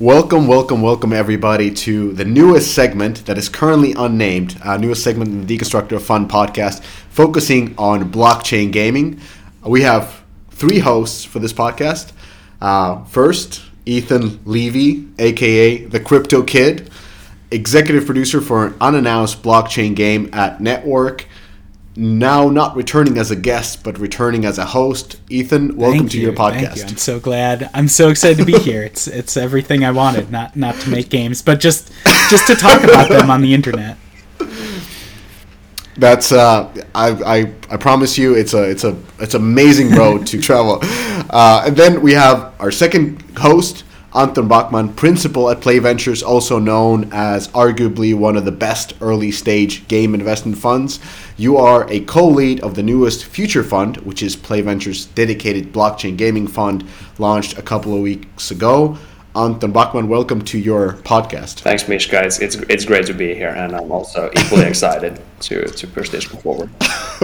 Welcome, welcome, welcome, everybody, to the newest segment that is currently unnamed, uh, newest segment in the Deconstructor Fun podcast, focusing on blockchain gaming. We have three hosts for this podcast. Uh, first, Ethan Levy, aka the Crypto Kid, executive producer for an unannounced blockchain game at N3TWORK now not returning as a guest but returning as a host. Ethan, welcome Thank to you, your podcast. Thank you. I'm so glad. I'm so excited to be here. It's it's everything I wanted. Not not to make games, but just just to talk about them on the internet. That's uh, I, I I promise you, it's a it's a it's amazing road to travel. Uh, and then we have our second host, Anton Backman, principal at Play Ventures, also known as arguably one of the best early stage game investment funds. You are a co lead of the newest Future Fund, which is Play Ventures' dedicated blockchain gaming fund launched a couple of weeks ago. Anton Backman, welcome to your podcast. Thanks, Mishka. It's, it's, it's great to be here, and I'm also equally excited to, to push this forward.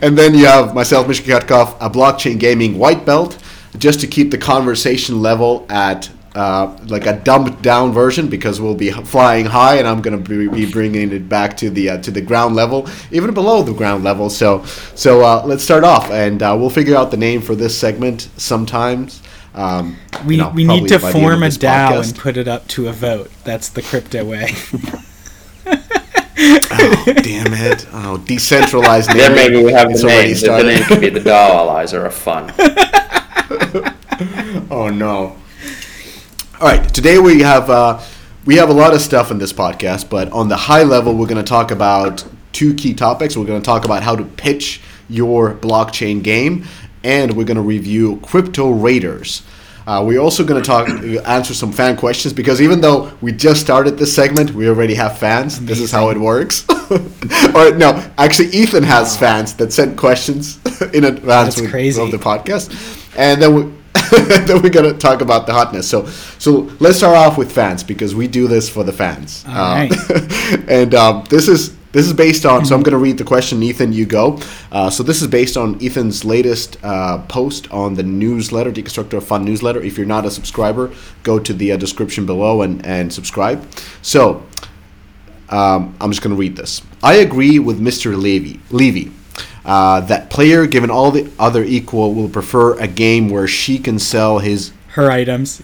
and then you have myself, Mishka Katkoff, a blockchain gaming white belt just to keep the conversation level at uh, like a dumbed down version because we'll be flying high and I'm going to be bringing it back to the uh, to the ground level, even below the ground level. So so uh, let's start off and uh, we'll figure out the name for this segment sometimes. Um, we you know, we need to form a DAO podcast. and put it up to a vote. That's the crypto way. oh damn it! Oh, decentralized name. Then maybe we have the name. The name could be the DAOalizer of fun. oh no! All right, today we have uh, we have a lot of stuff in this podcast, but on the high level, we're going to talk about two key topics. We're going to talk about how to pitch your blockchain game, and we're going to review crypto raiders. Uh, we're also going to talk, answer some fan questions because even though we just started this segment, we already have fans. Amazing. This is how it works. or no, actually, Ethan has wow. fans that sent questions in advance of, of the podcast, and then we, then we're gonna talk about the hotness. So, so let's start off with fans because we do this for the fans. Um, and um, this is this is based on. So I'm gonna read the question. Ethan, you go. Uh, so this is based on Ethan's latest uh, post on the newsletter, Deconstructor Fun newsletter. If you're not a subscriber, go to the uh, description below and and subscribe. So. Um, I'm just going to read this. I agree with Mr. Levy. Levy uh, that player, given all the other equal, will prefer a game where she can sell his her items.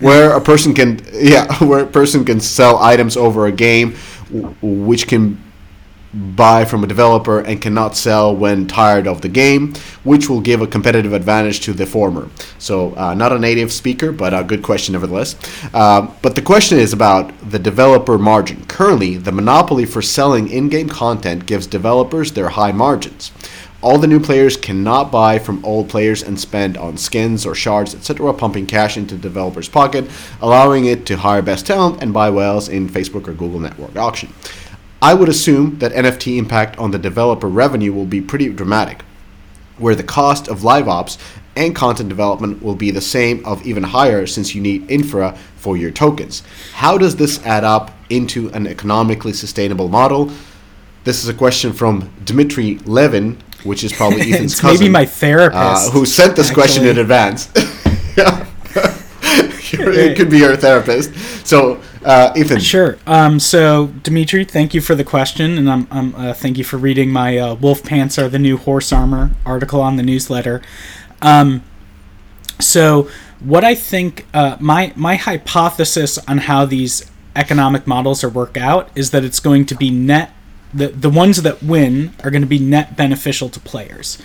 Where a person can, yeah, where a person can sell items over a game, which can buy from a developer and cannot sell when tired of the game, which will give a competitive advantage to the former. So, uh, not a native speaker, but a good question nevertheless. Uh, but the question is about the developer margin. Currently, the monopoly for selling in game content gives developers their high margins. All the new players cannot buy from old players and spend on skins or shards, etc., pumping cash into the developer's pocket, allowing it to hire best talent and buy whales in Facebook or Google network auction. I would assume that NFT impact on the developer revenue will be pretty dramatic, where the cost of live ops and content development will be the same of even higher since you need infra for your tokens. How does this add up into an economically sustainable model? This is a question from Dmitry Levin, which is probably Ethan's cousin. Maybe my therapist. Uh, who sent this actually. question in advance. it could be your therapist. So, uh, Ethan. Sure. Um, so, Dimitri, thank you for the question, and I'm, I'm uh, thank you for reading my uh, "Wolf Pants Are the New Horse Armor" article on the newsletter. Um, so, what I think uh, my my hypothesis on how these economic models are work out is that it's going to be net. The, the ones that win are going to be net beneficial to players.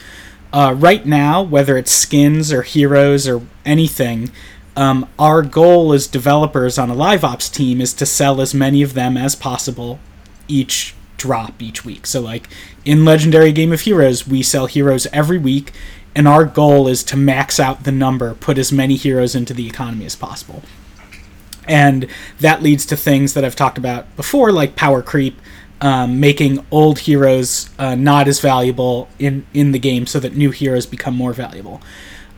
Uh, right now, whether it's skins or heroes or anything, um, our goal as developers on a live ops team is to sell as many of them as possible each drop each week. So, like in Legendary Game of Heroes, we sell heroes every week, and our goal is to max out the number, put as many heroes into the economy as possible. And that leads to things that I've talked about before, like power creep, um, making old heroes uh, not as valuable in, in the game so that new heroes become more valuable.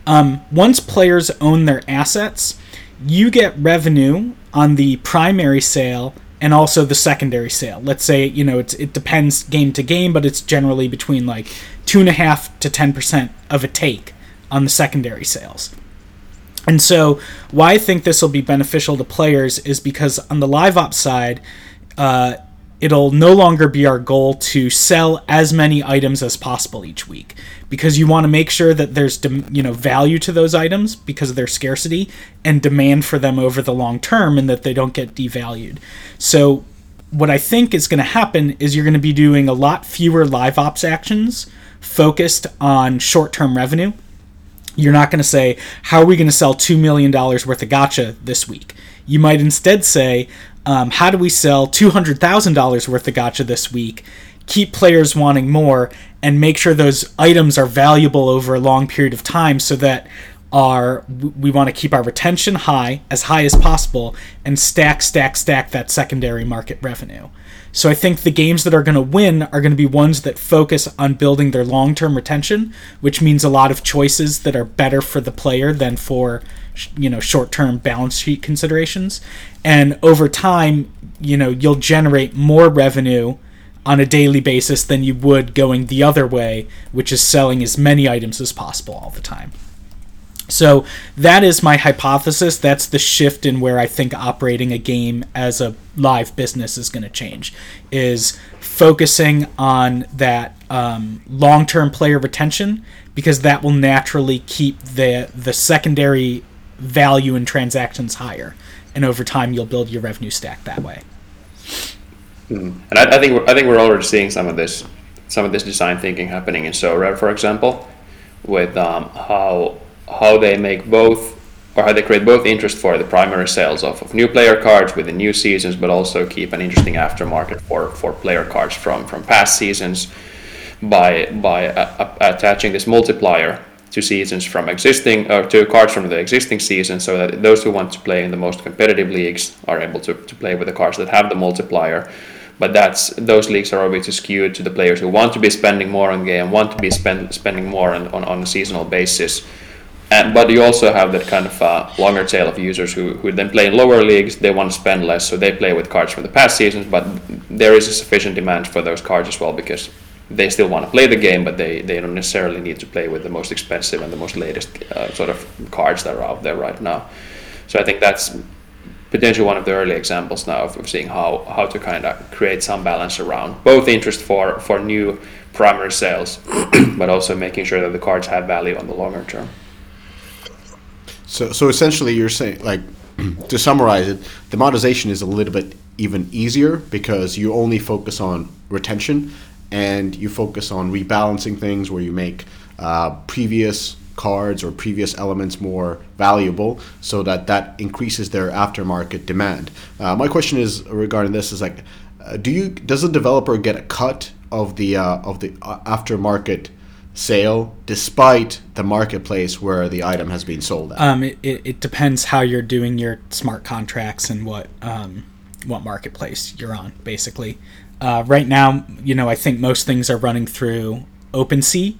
Um, once players own their assets, you get revenue on the primary sale and also the secondary sale. Let's say you know it depends game to game, but it's generally between like two and a half to ten percent of a take on the secondary sales. And so, why I think this will be beneficial to players is because on the live ops side, uh, it'll no longer be our goal to sell as many items as possible each week because you want to make sure that there's you know value to those items because of their scarcity and demand for them over the long term and that they don't get devalued. So what I think is going to happen is you're going to be doing a lot fewer live ops actions focused on short-term revenue you're not going to say, How are we going to sell $2 million worth of gacha this week? You might instead say, um, How do we sell $200,000 worth of gacha this week? Keep players wanting more and make sure those items are valuable over a long period of time so that our we want to keep our retention high as high as possible and stack stack stack that secondary market revenue so I think the games that are going to win are going to be ones that focus on building their long term retention, which means a lot of choices that are better for the player than for you know short term balance sheet considerations. And over time, you know you'll generate more revenue on a daily basis than you would going the other way, which is selling as many items as possible all the time. So that is my hypothesis. That's the shift in where I think operating a game as a live business is going to change. Is focusing on that um, long-term player retention because that will naturally keep the the secondary value in transactions higher, and over time you'll build your revenue stack that way. Mm. And I, I, think I think we're already seeing some of this some of this design thinking happening in Sorare, for example, with um, how how they make both or how they create both interest for the primary sales of, of new player cards with the new seasons, but also keep an interesting aftermarket for, for player cards from, from past seasons by by uh, attaching this multiplier to seasons from existing or to cards from the existing season, so that those who want to play in the most competitive leagues are able to, to play with the cards that have the multiplier. But that's those leagues are obviously skewed to the players who want to be spending more on game, want to be spend, spending more on, on, on a seasonal basis and, but you also have that kind of uh, longer tail of users who, who then play in lower leagues. They want to spend less, so they play with cards from the past seasons. But there is a sufficient demand for those cards as well because they still want to play the game, but they, they don't necessarily need to play with the most expensive and the most latest uh, sort of cards that are out there right now. So I think that's potentially one of the early examples now of, of seeing how, how to kind of create some balance around both interest for, for new primary sales, but also making sure that the cards have value on the longer term. So, so essentially, you're saying, like, to summarize it, the monetization is a little bit even easier because you only focus on retention and you focus on rebalancing things where you make uh, previous cards or previous elements more valuable so that that increases their aftermarket demand. Uh, my question is regarding this is like, uh, do you does the developer get a cut of the uh, of the uh, aftermarket sale despite the marketplace where the item has been sold at? Um, it, it, it depends how you're doing your smart contracts and what um, what marketplace you're on, basically. Uh, right now, you know, I think most things are running through OpenSea,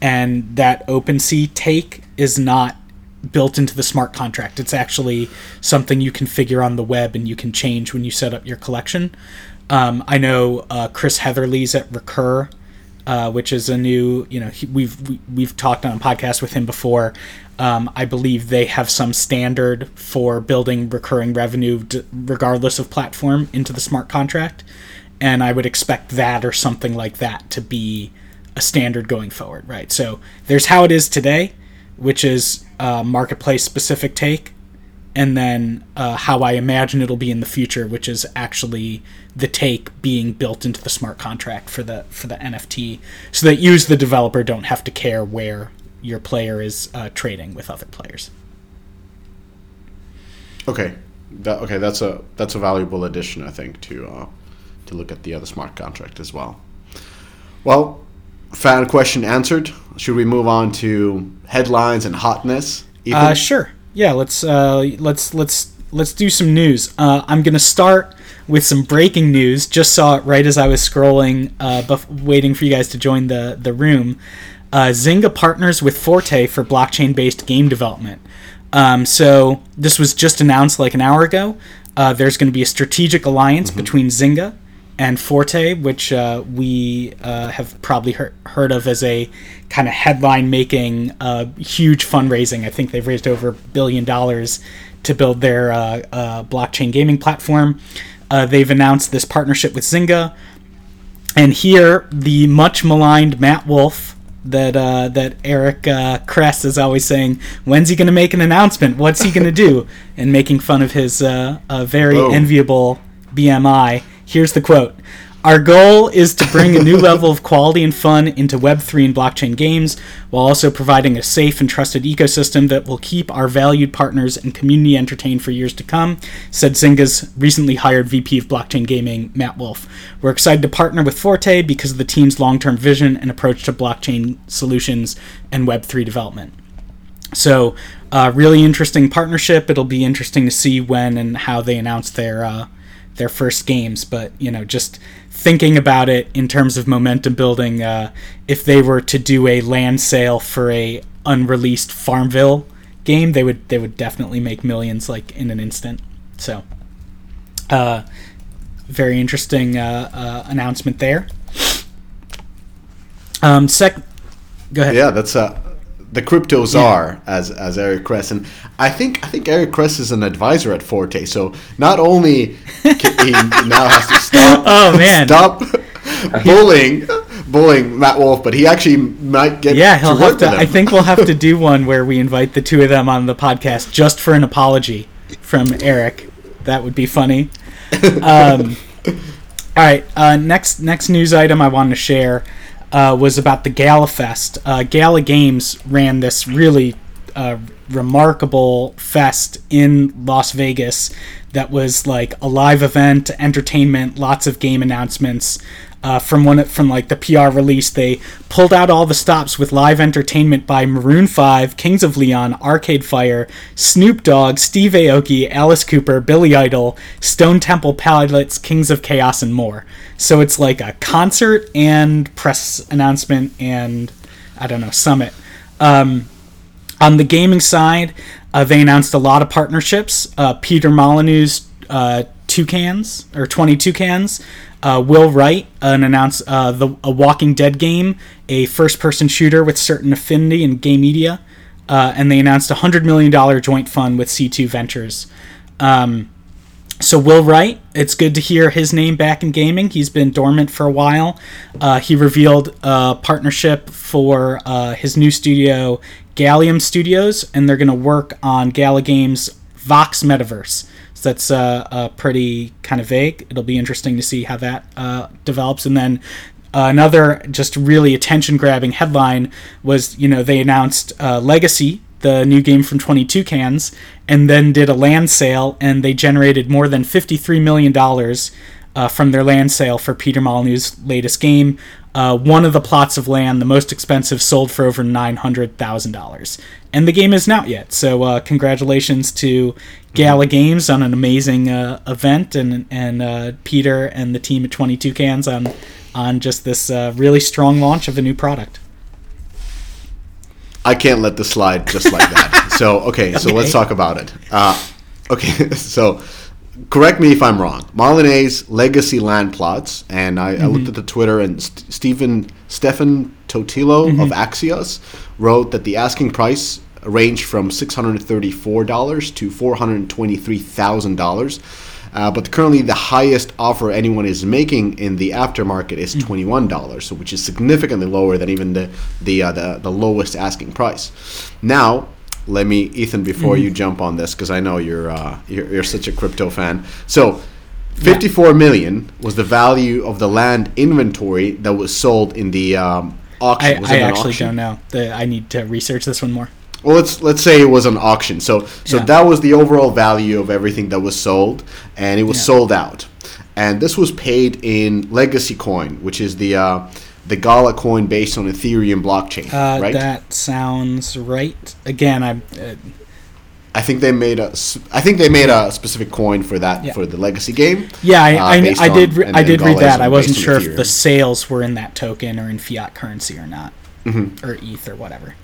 and that OpenSea take is not built into the smart contract. It's actually something you configure on the web and you can change when you set up your collection. Um, I know uh, Chris Heatherly's at Recur uh, which is a new, you know, he, we've we, have we have talked on a podcast with him before. Um, I believe they have some standard for building recurring revenue, d- regardless of platform, into the smart contract, and I would expect that or something like that to be a standard going forward, right? So there's how it is today, which is a marketplace specific take, and then uh, how I imagine it'll be in the future, which is actually the take being built into the smart contract for the for the NFT, so that you as the developer don't have to care where your player is uh, trading with other players. Okay, that, okay, that's a that's a valuable addition, I think, to uh, to look at the other smart contract as well. Well, fan question answered. Should we move on to headlines and hotness? Uh, sure yeah, let's uh, let's let's let's do some news. Uh, I'm gonna start with some breaking news. Just saw it right as I was scrolling, uh, bef- waiting for you guys to join the the room. Uh, Zynga partners with Forte for blockchain-based game development. Um, so this was just announced like an hour ago. Uh, there's going to be a strategic alliance mm-hmm. between Zynga and Forte, which uh, we uh, have probably heard, heard of as a kind of headline making uh, huge fundraising. I think they've raised over a billion dollars to build their uh, uh, blockchain gaming platform. Uh, they've announced this partnership with Zynga. And here, the much maligned Matt Wolf, that uh, that Eric uh, Kress is always saying, when's he going to make an announcement? What's he going to do? And making fun of his uh, uh, very Oh. enviable BMI. Here's the quote. Our goal is to bring a new level of quality and fun into Web3 and blockchain games, while also providing a safe and trusted ecosystem that will keep our valued partners and community entertained for years to come, said Zynga's recently hired VP of Blockchain Gaming, Matt Wolf. We're excited to partner with Forte because of the team's long term vision and approach to blockchain solutions and Web3 development. So, uh, really interesting partnership. It'll be interesting to see when and how they announce their uh, their first games. But you know, just thinking about it in terms of momentum building, uh, if they were to do a land sale for a unreleased Farmville game, they would they would definitely make millions like in an instant. So, uh, very interesting uh, uh, announcement there. Um, sec. Go ahead. Yeah, that's uh, the crypto czar, as as Eric Kress, and I think I think Eric Kress is an advisor at Forte. So not only can he now has to stop, Oh, man. stop bullying bullying Matt Wolf, but he actually might get Yeah, he'll to have to. I think we'll have to do one where we invite the two of them on the podcast just for an apology from Eric. That would be funny. Um, all right, uh, next next news item I wanted to share uh, was about the Gala Fest. Uh, Gala Games ran this really uh, remarkable fest in Las Vegas that was like a live event, entertainment, lots of game announcements. Uh, from one from like the PR release, they pulled out all the stops with live entertainment by Maroon Five, Kings of Leon, Arcade Fire, Snoop Dogg, Steve Aoki, Alice Cooper, Billy Idol, Stone Temple Pilots, Kings of Chaos, and more. So it's like a concert and press announcement and I don't know summit. Um, on the gaming side, uh, they announced a lot of partnerships. Uh, Peter Molyneux's uh, Toucans or Twenty Toucans. Uh, Will Wright uh, announced uh, the a Walking Dead game, a first-person shooter with Certain Affinity in game media, uh, and they announced a hundred million dollar joint fund with C2 Ventures. Um, so Will Wright, it's good to hear his name back in gaming. He's been dormant for a while. Uh, he revealed a partnership for uh, his new studio, Gallium Studios, and they're going to work on Gala Games' Vox Metaverse. So that's uh, uh, pretty kind of vague. It'll be interesting to see how that uh, develops. And then uh, another just really attention-grabbing headline was, you know, they announced uh, Legacy, the new game from 22 Cans, and then did a land sale, and they generated more than $53 million uh, from their land sale for Peter Molyneux's latest game. Uh, one of the plots of land, the most expensive, sold for over $900,000. And the game isn't out yet, so uh, congratulations to Gala Games on an amazing uh, event, and, and uh, Peter and the team at 22 Cans on, on just this uh, really strong launch of a new product. I can't let this slide just like that. so okay, so let's talk about it. Uh, okay, so correct me if I'm wrong. Molyneux's legacy land plots, and I, I looked at the Twitter, and St- Stephen Stefan Totilo of Axios wrote that the asking price ranged from six hundred thirty-four dollars to four hundred twenty-three thousand dollars. Uh, but currently, the highest offer anyone is making in the aftermarket is twenty-one dollars, so which is significantly lower than even the the, uh, the the lowest asking price. Now, let me, Ethan, before you jump on this, because I know you're, uh, you're you're such a crypto fan. So, fifty-four million was the value of the land inventory that was sold in the um, auction. I, Was I actually auction? don't know. The, I need to research this one more. Well, let's let's say it was an auction. So so Yeah. that was the overall value of everything that was sold, and it was Yeah. sold out. And this was paid in Legacy Coin, which is the uh, the Gala coin based on Ethereum blockchain, Uh, right? That sounds right. Again, I uh, I think they made a I think they made a specific coin for that Yeah. for the Legacy game. yeah, I, uh, I, I did re- I did read that. I wasn't sure if the sales were in that token or in fiat currency or not, Mm-hmm. or ETH or whatever.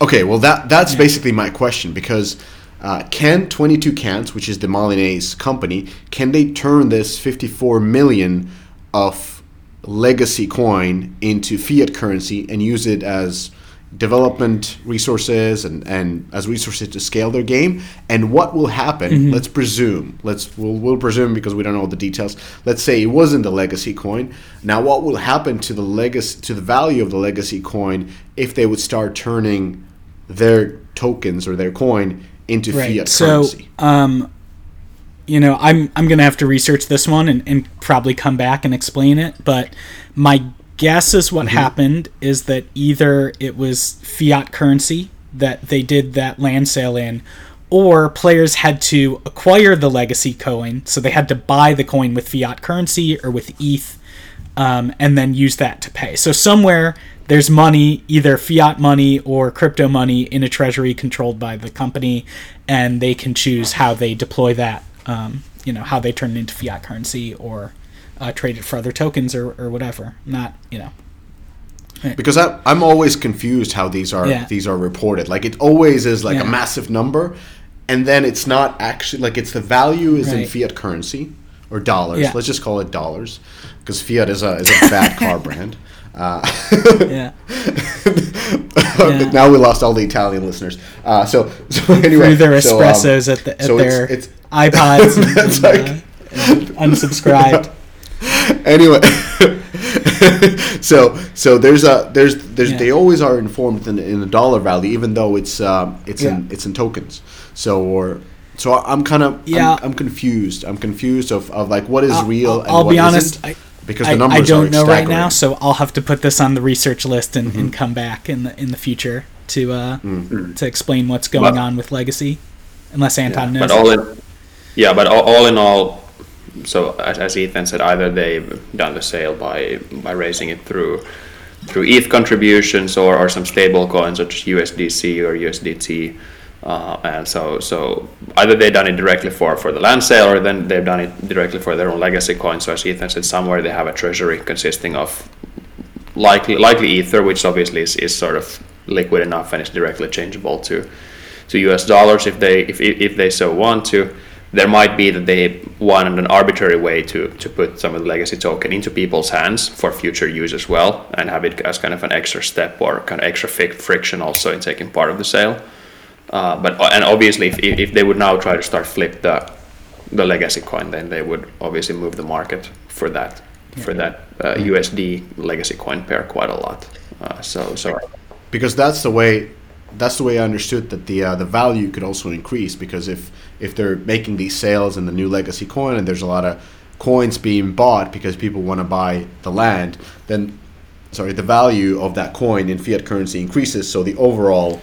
Okay, well that that's basically my question because uh, can 22 Cans, which is the Molyneux's company, can they turn this 54 million of legacy coin into fiat currency and use it as development resources and, and as resources to scale their game? And what will happen? Let's presume let's we'll, we'll presume because we don't know the details. Let's say it wasn't a legacy coin. Now what will happen to the legacy to the value of the legacy coin if they would start turning their tokens or their coin into fiat so, currency um, you know, I'm I'm gonna have to research this one and, and probably come back and explain it. But my guess is what happened is that either it was fiat currency that they did that land sale in, or players had to acquire the legacy coin, so they had to buy the coin with fiat currency or with ETH, um, and then use that to pay. So somewhere there's money, either fiat money or crypto money, in a treasury controlled by the company, and they can choose how they deploy that. Um, you know, how they turn it into fiat currency or uh, trade it for other tokens or, or whatever. Not, you know. because I, I'm always confused how these are Yeah. these are reported. Like it always is like Yeah. a massive number, and then it's not actually like it's the value is in fiat currency or dollars. Yeah. Let's just call it dollars because fiat is a is a bad car brand. Uh, Yeah. Yeah. now we lost all the Italian listeners. Uh, so so anyway, Through their so, um, espressos at, the, at so it's- their it's- iPods and, like- uh, unsubscribed. anyway so so there's a there's there's Yeah. they always are informed in, in the dollar value even though it's um it's in it's in tokens so or so i'm kind of Yeah. I'm, I'm confused i'm confused of, of like what is I'll- real I'll, and I'll what be honest. isn't, I, because I, the numbers I don't are know right now, so I'll have to put this on the research list and, Mm-hmm. and come back in the in the future to uh, Mm. to explain what's going But- on with Legacy. Unless Anton knows. But all in, yeah, but all, all in all, so as, as Ethan said, either they've done the sale by by raising it through through ETH contributions or, or some stable coins such as USDC or USDT. Uh, and so, so either they've done it directly for, for the land sale, or then they've done it directly for their own legacy coin. So as Ethan said, somewhere they have a treasury consisting of likely likely ether, which obviously is, is sort of liquid enough and is directly changeable to to US dollars if they if, if they so want to. There might be that they want an arbitrary way to, to put some of the legacy token into people's hands for future use as well, and have it as kind of an extra step or kind of extra friction also in taking part of the sale. Uh, but and obviously, if, if they would now try to start flip the the legacy coin, then they would obviously move the market for that for that uh, USD legacy coin pair quite a lot. Uh, so so because that's the way that's the way I understood that the uh, the value could also increase because if if they're making these sales in the new legacy coin and there's a lot of coins being bought because people want to buy the land then sorry the value of that coin in fiat currency increases so the overall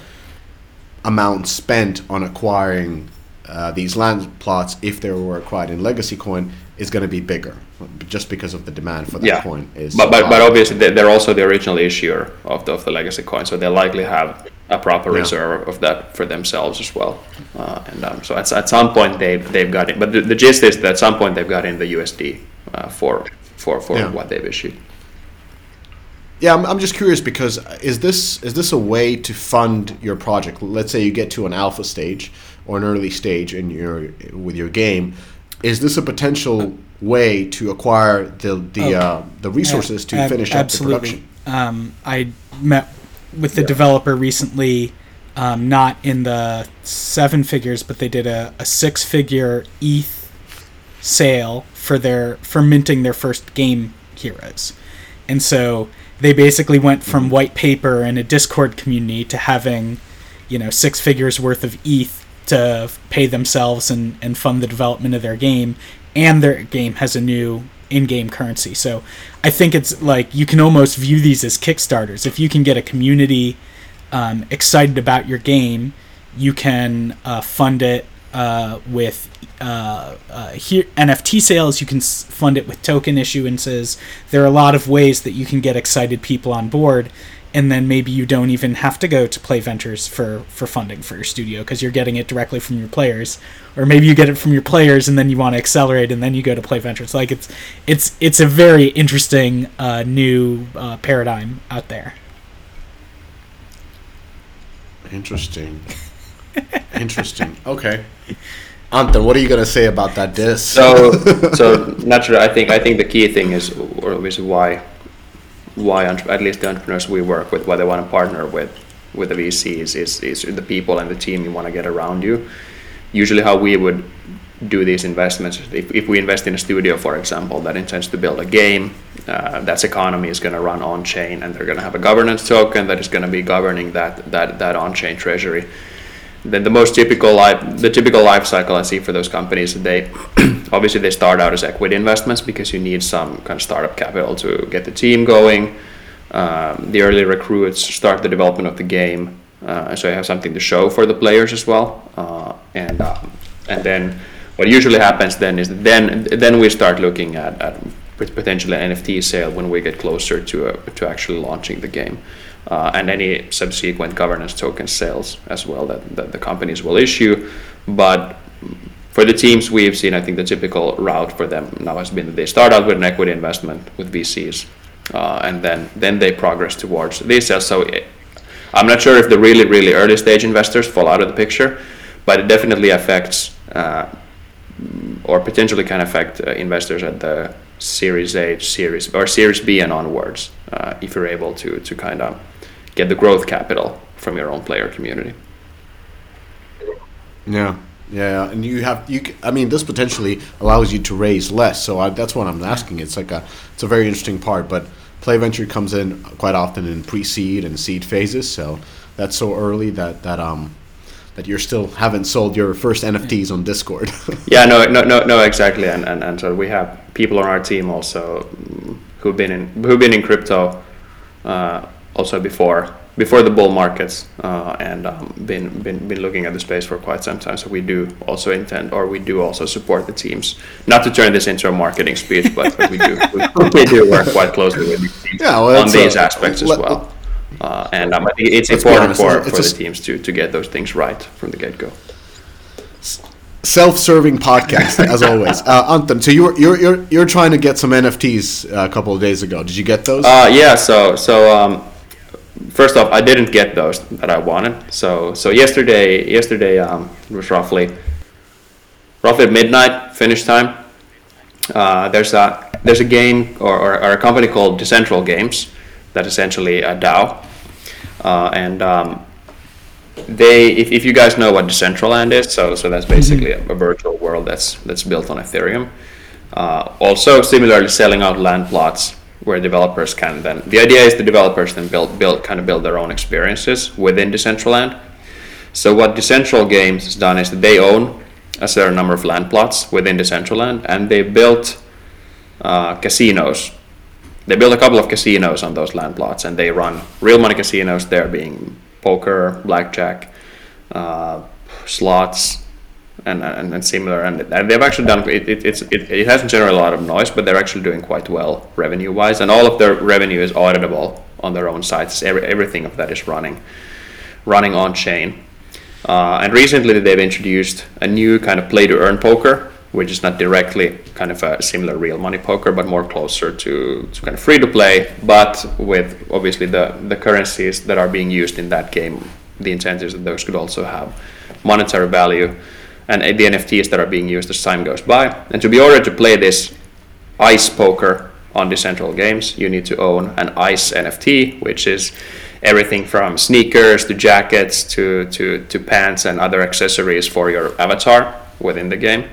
amount spent on acquiring uh, these land plots if they were acquired in legacy coin is going to be bigger just because of the demand for that yeah, coin is but but, but obviously they- they're also the original issuer of the, of the legacy coin, so they likely have a proper Yeah. reserve of that for themselves as well. Uh, and um, so at, at some point they they've got it, but the, the gist is that at some point they've got in the USD uh, for for for Yeah. what they've issued. Yeah, I'm, I'm just curious because is this is this a way to fund your project? Let's say you get to an alpha stage or an early stage in your with your game. Is this a potential way to acquire the the Oh, uh, the resources to Ab- finish up the production? Um, I met with the developer recently, um, not in the seven figures, but they did a, a six figure ETH sale for their for minting their first game heroes, and so they basically went from white paper and a Discord community to having, you know, six figures worth of ETH to pay themselves and, and fund the development of their game, and their game has a new in-game currency. So I think it's like you can almost view these as kickstarters. If you can get a community um, excited about your game, you can uh, fund it uh, with uh, uh, here, NFT sales. You can fund it with token issuances. There are a lot of ways that you can get excited people on board, and then maybe you don't even have to go to Play Ventures for for funding for your studio because you're getting it directly from your players, or maybe you get it from your players and then you want to accelerate and then you go to Play Ventures. Like it's it's it's a very interesting uh, new uh, paradigm out there. Interesting. Interesting. Okay. Anton, what are you gonna say about that disc? So, so naturally, I think I think the key thing is, or obviously why, why at least the entrepreneurs we work with, why they want to partner with, with the VCs is is the people and the team you want to get around you. Usually, how we would do these investments, if, if we invest in a studio, for example, that intends to build a game, uh, that's economy is going to run on chain, and they're going to have a governance token that is going to be governing that that that on chain treasury then the most typical life the typical life cycle I see for those companies they obviously they start out as equity investments because you need some kind of startup capital to get the team going. Um, the early recruits start the development of the game, uh, so you have something to show for the players as well. Uh, and um, and then what usually happens then is then then we start looking at, at potentially an NFT sale when we get closer to a, to actually launching the game uh, and any subsequent governance token sales as well that, that the companies will issue. But for the teams we've seen, I think the typical route for them now has been that they start out with an equity investment with VCs, uh, and then then they progress towards these sales. So it, I'm not sure if the really really early stage investors fall out of the picture, but it definitely affects uh, or potentially can affect uh, investors at the Series A, Series or Series B and onwards uh, if you're able to to kind of get the growth capital from your own player community. Yeah, yeah, and you have you. I mean, this potentially allows you to raise less. So I, that's what I'm asking. It's like a it's a very interesting part, but Play Venture comes in quite often in pre-seed and seed phases. So that's so early that that um that you're still haven't sold your first NFTs on Discord. yeah, no, no, no, no, exactly. And, and and so we have people on our team also who've been in who've been in crypto. Uh, also before before the bull markets uh, and um, been, been been looking at the space for quite some time. So we do also intend, or we do also support the teams. Not to turn this into a marketing speech, but, we do we, we, do work quite closely with these teams yeah, well, on these a, aspects as well. Uh, and um, I think it's important for, for the teams to, to get those things right from the get go. Self-serving podcast, as always. Uh, Anton, so you're you're you're you're trying to get some NFTs a couple of days ago. Did you get those? Uh, yeah. So so um, first off, I didn't get those that I wanted. So so yesterday yesterday um, it was roughly roughly midnight Finnish time. Uh, there's a there's a game or, or, or, a company called Decentral Games that essentially a DAO, uh, and um, they if, if you guys know what Decentraland is, so so that's basically mm-hmm. a, a, virtual world that's that's built on Ethereum. Uh, also, similarly, selling out land plots where developers can then the idea is the developers then build build kind of build their own experiences within Decentraland. So what Decentral Games has done is that they own a certain number of land plots within Decentraland, and they built uh, casinos. They built a couple of casinos on those land plots, and they run real money casinos there, being poker, blackjack, uh, slots, and, and, and similar. And, and they've actually done it, it, it's, it, it hasn't generated a lot of noise, but they're actually doing quite well revenue wise. And all of their revenue is auditable on their own sites. Every, everything of that is running running on chain. Uh, and recently they've introduced a new kind of play to earn poker, which is not directly kind of a similar real money poker, but more closer to, to kind of free to play, but with obviously the, the currencies that are being used in that game. The incentives that those could also have monetary value and the NFTs that are being used as time goes by. And to be ordered to play this ice poker on Decentral Games, you need to own an ice NFT, which is everything from sneakers to jackets to, to, to pants and other accessories for your avatar within the game.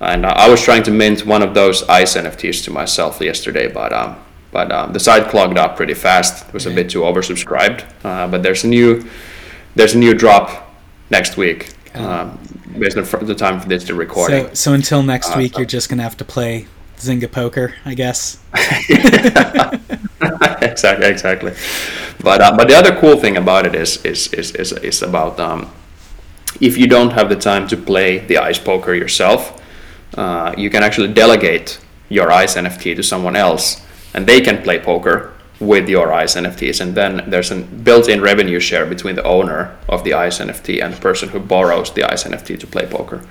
And uh, I was trying to mint one of those ice NFTs to myself yesterday, but um, but um, the site clogged up pretty fast. It was a bit too oversubscribed. Uh, but there's a new there's a new drop next week. Um, based on the time for this to recording. So, so until next uh, week, you're just gonna have to play Zynga Poker, I guess. exactly, exactly. But uh, but the other cool thing about it is is is is, is about um, if you don't have the time to play the ice poker yourself, uh, you can actually delegate your ice NFT to someone else, and they can play poker with your ICE NFTs, and then there's a built-in revenue share between the owner of the ICE NFT and the person who borrows the ICE NFT to play poker.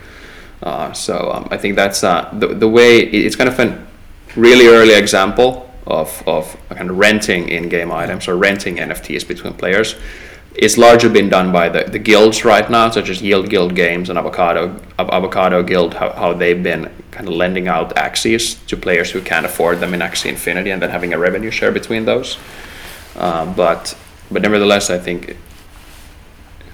Uh, so um, I think that's uh, the the way it's kind of a really early example of of kind of renting in-game items or renting NFTs between players. It's largely been done by the, the guilds right now, such as Yield Guild Games and Avocado Avocado Guild, how, how they've been kind of lending out Axies to players who can't afford them in Axie Infinity, and then having a revenue share between those. Um, but but nevertheless, I think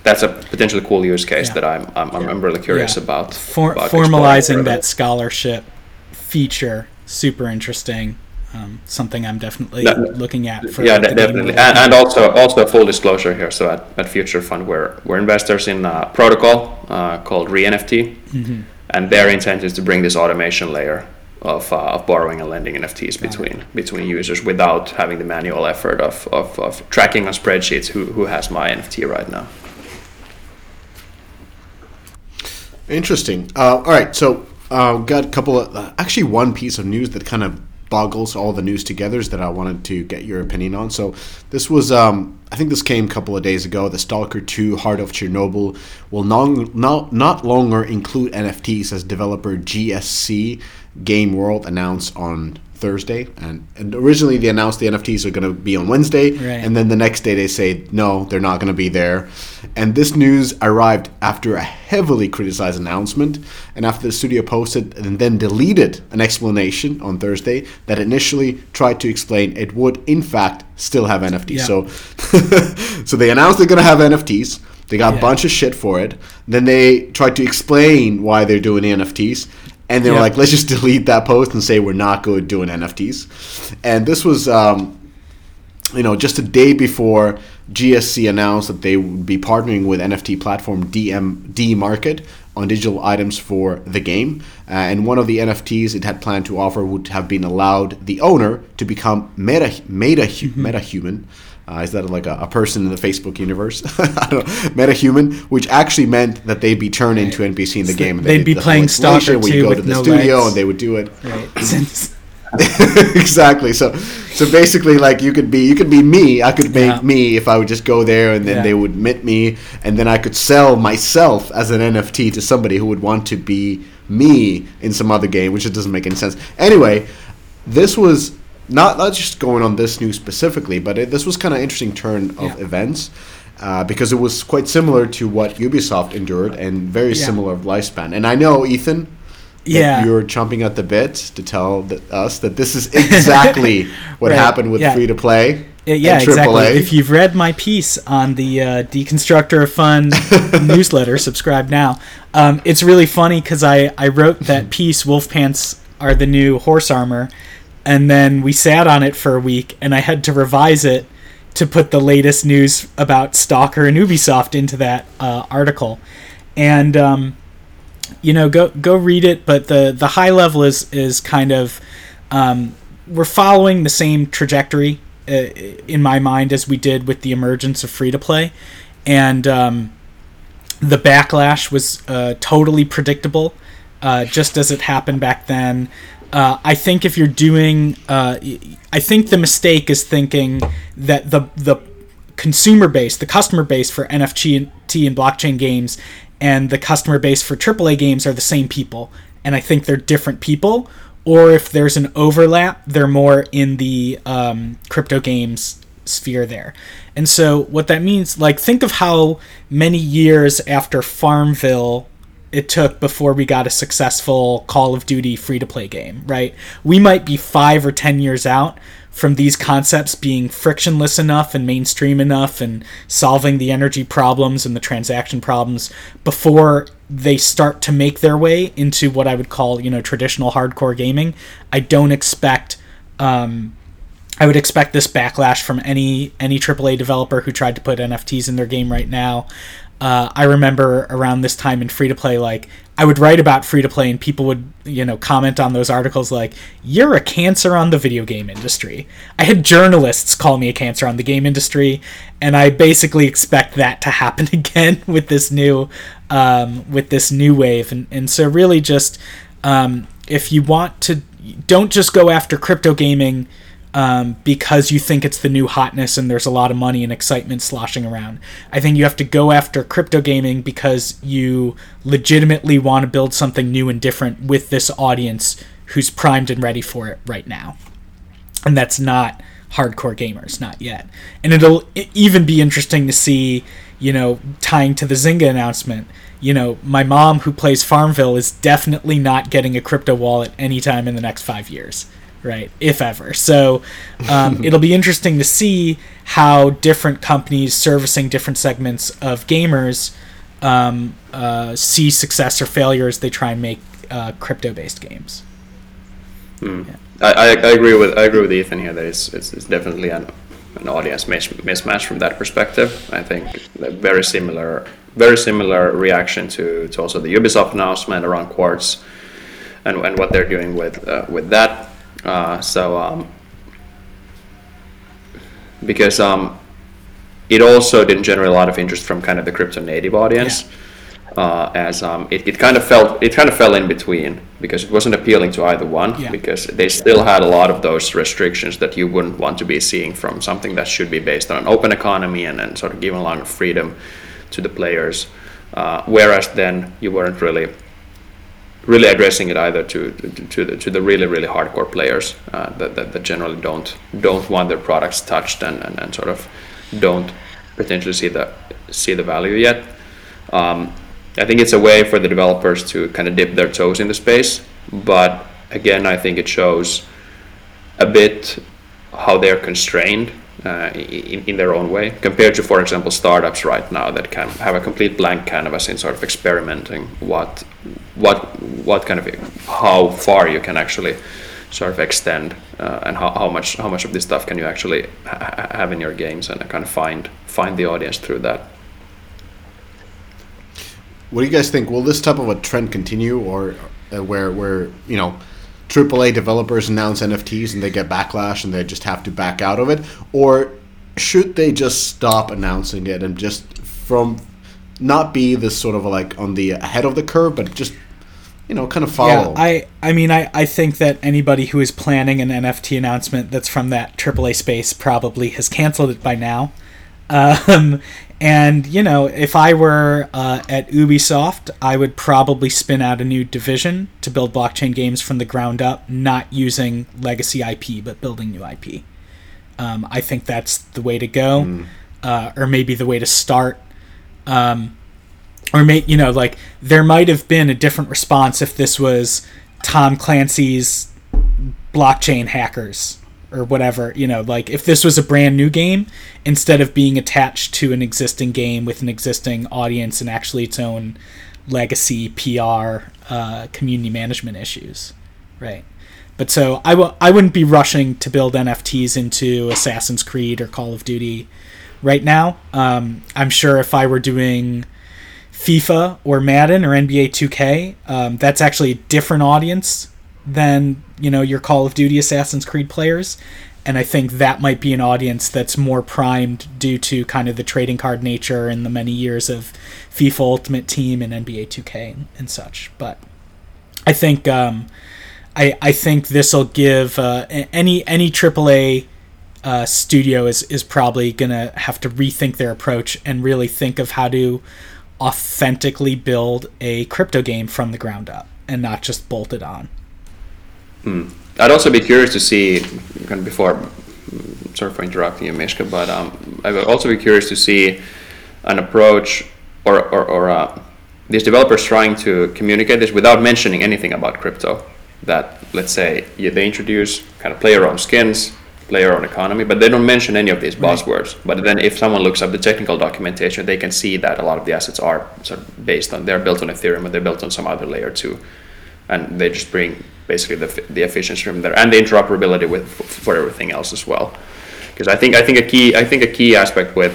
that's a potentially cool use case Yeah. that I'm I'm, I'm really curious Yeah. about. For, about formalizing that scholarship feature, super interesting. Um, something I'm definitely That- looking at. For yeah, the de- definitely, and, and also also a full disclosure here. So at, at Future Fund, we're we're investors in a protocol uh, called ReNFT, Mm-hmm. and their intent is to bring this automation layer of, uh, of borrowing and lending NFTs between between users without having the manual effort of, of, of tracking on spreadsheets who, who has my NFT right now. Interesting. Uh, all right, so uh, got a couple of uh, actually one piece of news that kind of boggles all the news together that I wanted to get your opinion on. So this was um, I think this came a couple of days ago. The Stalker 2 Heart of Chernobyl will non, not not longer include NFTs as developer GSC Game World announced on Thursday, and, and originally they announced the NFTs are going to be on Wednesday, Right. and then the next day they say no, they're not going to be there. And this news arrived after a heavily criticized announcement, and after the studio posted and then deleted an explanation on Thursday that initially tried to explain it would in fact still have NFTs. Yeah. So, so they announced they're going to have NFTs. They got Yeah. a bunch of shit for it. Then they tried to explain why they're doing the NFTs. And they were like, let's just delete that post and say we're not good doing NFTs. And this was, um, you know, just a day before GSC announced that they would be partnering with NFT platform DM D Market on digital items for the game. Uh, and one of the NFTs it had planned to offer would have been allowed the owner to become meta meta meta human. Uh, is that like a, a person in the Facebook universe? I don't know. Meta human, which actually meant that they'd be turned into NPC in the So game. And they'd they did be the playing Stalker 2 go with to the no studio legs. and they would do it. Right. Exactly. So, so basically, like you could be, you could be me. I could make Yeah. me if I would just go there, and then Yeah. they would mint me, and then I could sell myself as an NFT to somebody who would want to be me in some other game, which it doesn't make any sense. Anyway, this was not not just going on this news specifically, but it, this was kind of interesting turn of Yeah. events. Uh, because it was quite similar to what Ubisoft endured and very Yeah. similar lifespan. And I know, Ethan, that yeah, you're chomping at the bit to tell th- us that this is exactly what Right, happened with yeah. free to play. Yeah, yeah, exactly. If you've read my piece on the uh, Deconstructor of Fun newsletter, subscribe now. Um, it's really funny because I, I wrote that piece, Wolf Pants are the new horse armor, and then we sat on it for a week, and I had to revise it to put the latest news about Stalker and Ubisoft into that uh, article. And um, you know, go go read it. But the the high level is is kind of um, we're following the same trajectory uh, in my mind as we did with the emergence of free to play, and um, the backlash was uh, totally predictable, uh, just as it happened back then. Uh, I think if you're doing, uh, I think the mistake is thinking that the the consumer base, the customer base for NFT and blockchain games, and the customer base for AAA games are the same people, and I think they're different people. Or if there's an overlap, they're more in the um, crypto games sphere there. And so what that means, like think of how many years after Farmville it took before we got a successful Call of Duty free to play game, right? We might be 5 or 10 years out from these concepts being frictionless enough and mainstream enough and solving the energy problems and the transaction problems before they start to make their way into what I would call, you know, traditional hardcore gaming. I don't expect um, I would expect this backlash from any any AAA developer who tried to put NFTs in their game right now. Uh, I remember around this time in free to play, like I would write about free to play, and people would you know comment on those articles like, "You're a cancer on the video game industry." I had journalists call me a cancer on the game industry, and I basically expect that to happen again with this new um, with this new wave, and and so really just um, if you want to, don't just go after crypto gaming um, because you think it's the new hotness and there's a lot of money and excitement sloshing around. I think you have to go after crypto gaming because you legitimately want to build something new and different with this audience who's primed and ready for it right now. And that's not hardcore gamers, not yet. And it'll even be interesting to see, you know, tying to the Zynga announcement. You know, my mom who plays Farmville is definitely not getting a crypto wallet anytime in the next five years, right? If ever. So um, it'll be interesting to see how different companies servicing different segments of gamers um, uh, see success or failure as they try and make uh, crypto-based games. Mm. Yeah. I, I, I, agree with I agree with Ethan here that it's it's, it's definitely an, an audience mis- mismatch from that perspective. I think very similar very similar reaction to, to also the Ubisoft announcement around Quartz and, and what they're doing with uh, with that. Uh, so um, because um, it also didn't generate a lot of interest from kind of the crypto native audience. Yeah uh, as um, it, it kind of felt it kind of fell in between because it wasn't appealing to either one yeah. because they still had a lot of those restrictions that you wouldn't want to be seeing from something that should be based on an open economy and, and sort of giving a lot of freedom to the players uh, whereas then you weren't really really addressing it either to to, to the, to the really really hardcore players uh, that, that, that generally don't don't want their products touched and, and, and sort of don't potentially see the see the value yet. Um, I think it's a way for the developers to kind of dip their toes in the space, but again, I think it shows a bit how they're constrained uh, in, in their own way compared to, for example, startups right now that can have a complete blank canvas in sort of experimenting what what what kind of how far you can actually sort of extend uh, and how, how much how much of this stuff can you actually ha- have in your games and kind of find find the audience through that. What do you guys think? Will this type of a trend continue, or uh, where where you know? AAA developers announce NFTs and they get backlash and they just have to back out of it, or should they just stop announcing it and just from not be this sort of like on the ahead of the curve, but just you know kind of follow? Yeah, I I mean I I think that anybody who is planning an NFT announcement that's from that AAA space probably has canceled it by now. Um, and you know, if I were uh, at Ubisoft, I would probably spin out a new division to build blockchain games from the ground up, not using legacy IP, but building new IP. Um, I think that's the way to go, mm. uh, or maybe the way to start. Um, or may you know, like there might have been a different response if this was Tom Clancy's blockchain hackers or whatever you know like if this was a brand new game instead of being attached to an existing game with an existing audience and actually its own legacy pr uh, community management issues right? But so I w- I wouldn't be rushing to build nfts into assassin's creed or call of duty right now. Um, i'm sure if i were doing fifa or madden or nba 2k um, that's actually a different audience than you know your Call of Duty Assassin's Creed players and I think that might be an audience that's more primed due to kind of the trading card nature and the many years of FIFA Ultimate Team and NBA 2K and, such. But I think um, I I think this will give uh, any any AAA uh, studio is is probably gonna have to rethink their approach and really think of how to authentically build a crypto game from the ground up and not just bolt it on. Mm. I'd also be curious to see, kind of before, sorry for interrupting you, Mishka, but um, I would also be curious to see an approach or, or, or uh, these developers trying to communicate this without mentioning anything about crypto. That, let's say, yeah, they introduce kind of player owned skins, player owned economy, but they don't mention any of these buzzwords. But then if someone looks up the technical documentation, they can see that a lot of the assets are sort of based on, they're built on Ethereum, or they're built on some other layer too. And they just bring basically the, the efficiency from there and the interoperability with for everything else as well. Because I think I think a key I think a key aspect with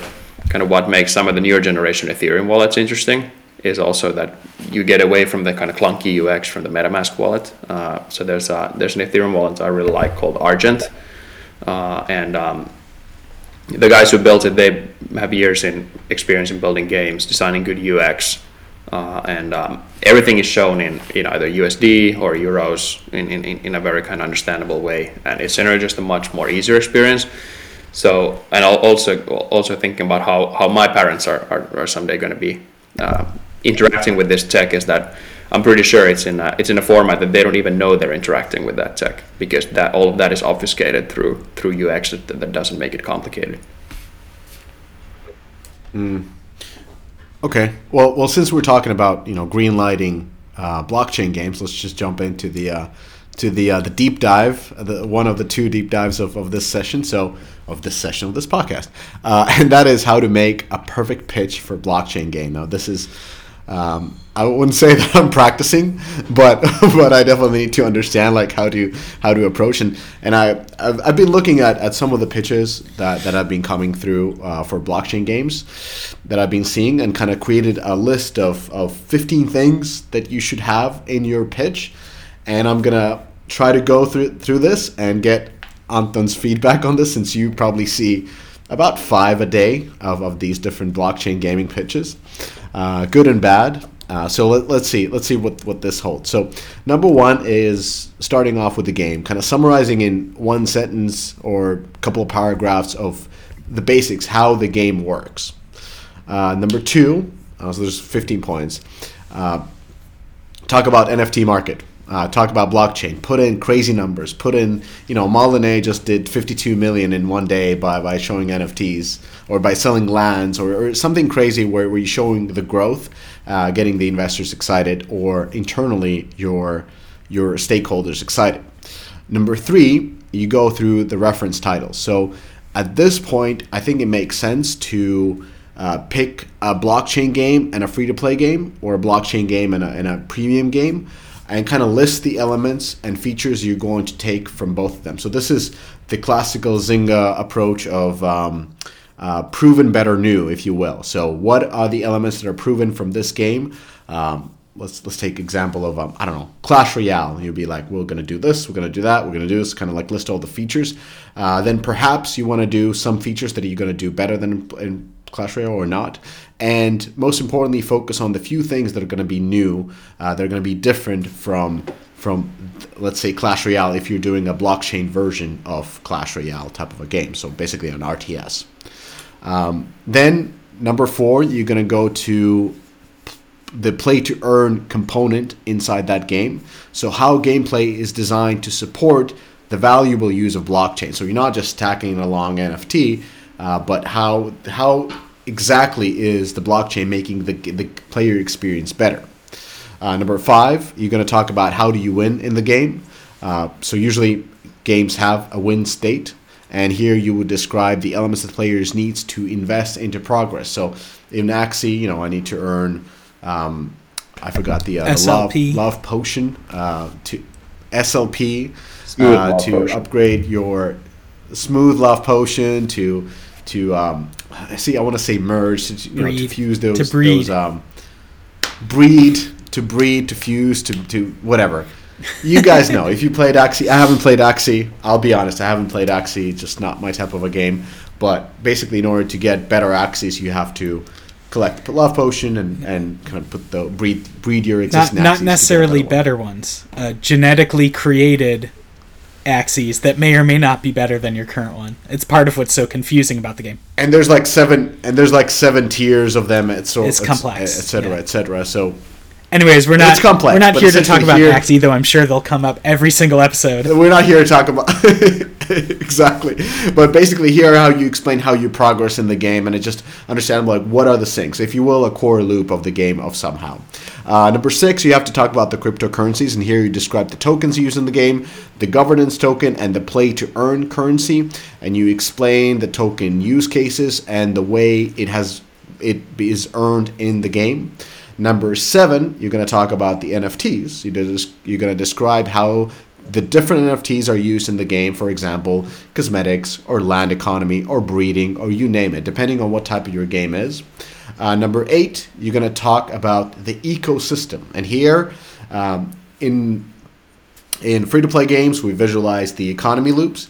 kind of what makes some of the newer generation Ethereum wallets interesting is also that you get away from the kind of clunky UX from the MetaMask wallet. Uh, so there's a there's an Ethereum wallet I really like called Argent, uh, and um, the guys who built it they have years in experience in building games, designing good UX, uh, and um, everything is shown in, in either USD or euros in, in, in a very kind of understandable way, and it's generally just a much more easier experience. So, and also also thinking about how, how my parents are, are, are someday going to be uh, interacting with this tech is that I'm pretty sure it's in a, it's in a format that they don't even know they're interacting with that tech because that all of that is obfuscated through through UX that, that doesn't make it complicated. Okay. Well, well, since we're talking about you know green lighting uh, blockchain games, let's just jump into the uh, to the uh, the deep dive, the one of the two deep dives of, of this session. So of this session of this podcast, uh, and that is how to make a perfect pitch for blockchain game. Now, this is um, I wouldn't say that I'm practicing, but but I definitely need to understand like how to how to approach? And and I I've, I've been looking at, at some of the pitches that, that have been coming through uh, for blockchain games that I've been seeing and kind of created a list of, of 15 things that you should have in your pitch, and I'm gonna try to go through through this and get Anton's feedback on this since you probably see about five a day of, of these different blockchain gaming pitches, uh, good and bad. Uh, so let, us see, let's see what, what this holds. So number one is starting off with the game, kind of summarizing in one sentence or a couple of paragraphs of the basics, how the game works. Uh, number two, uh, so there's 15 points. Uh, talk about NFT market. Uh, talk about blockchain. Put in crazy numbers. Put in, you know, Molyneux just did 52 million in one day by, by showing NFTs or by selling lands or, or something crazy where, where you're showing the growth, uh, getting the investors excited, or internally your your stakeholders excited. Number three, you go through the reference titles. So at this point, I think it makes sense to uh, pick a blockchain game and a free to play game, or a blockchain game and a, and a premium game, and kind of list the elements and features you're going to take from both of them. So this is the classical Zynga approach of um, uh, proven better new, if you will. So what are the elements that are proven from this game? Um, let's let's take example of um, I don't know Clash Royale. You'll be like, we're gonna do this, we're gonna do that, we're gonna do this. Kind of like list all the features. Uh, then perhaps you want to do some features that you're gonna do better than in Clash Royale or not. And most importantly, focus on the few things that are gonna be new. Uh, that are gonna be different from from let's say Clash Royale if you're doing a blockchain version of Clash Royale type of a game. So basically an RTS. Um, then number four, you're gonna go to the play to earn component inside that game. So how gameplay is designed to support the valuable use of blockchain. So you're not just tacking along NFT, uh, but how how exactly is the blockchain making the the player experience better? Uh, number five, you're going to talk about how do you win in the game. Uh, so usually games have a win state, and here you would describe the elements that players needs to invest into progress. So in Axie, you know, I need to earn um, I forgot the, uh, the love, SLP. love potion uh, to SLP uh, to potion. upgrade your smooth love potion to to um, see I want to say merge to, you know, to fuse those To breed. those um, breed to breed to fuse to to whatever. You guys know if you played Axie. I haven't played Axie. I'll be honest. I haven't played Axie. It's just not my type of a game. But basically, in order to get better Axies, you have to collect the love potion and, and kind of put the breed breed your Not, existing. Not get necessarily better better ones. Uh, genetically created Axies that may or may not be better than your current one. It's part of what's so confusing about the game. and there's like seven and there's like seven tiers of them et so It's et- complex, et cetera yeah. et cetera so Anyways, we're not It's complex, we're not here to talk about here- Axie, though I'm sure they'll come up every single episode. we're not here to talk about exactly. But basically here how you explain how you progress in the game and it just understandable like what are the sinks if you will a core loop of the game of somehow. Uh, number six you have to talk about the cryptocurrencies and here you describe the tokens used in the game the governance token and the play to earn currency and you explain the token use cases and the way it has it is earned in the game Number seven, you're going to talk about the NFTs. You're going to describe how the different NFTs are used in the game. For example, cosmetics or land economy or breeding or you name it, depending on what type of your game is. Uh, number eight, you're going to talk about the ecosystem. And here, um, in in free to play games, we visualize the economy loops.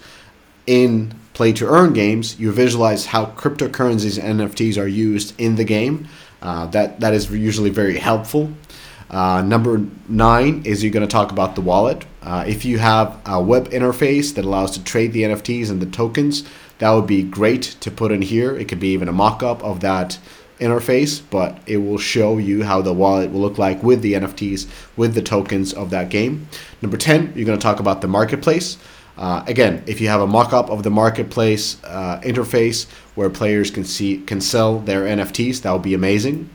In play to earn games, you visualize how cryptocurrencies and NFTs are used in the game. Uh, that that is usually very helpful. Uh, number nine is you're going to talk about the wallet. Uh, if you have a web interface that allows to trade the NFTs and the tokens, that would be great to put in here. It could be even a mock-up of that interface, but it will show you how the wallet will look like with the NFTs, with the tokens of that game. Number 10, you're going to talk about the marketplace. Uh, again, if you have a mock-up of the marketplace uh, interface where players can see can sell their NFTs, that would be amazing.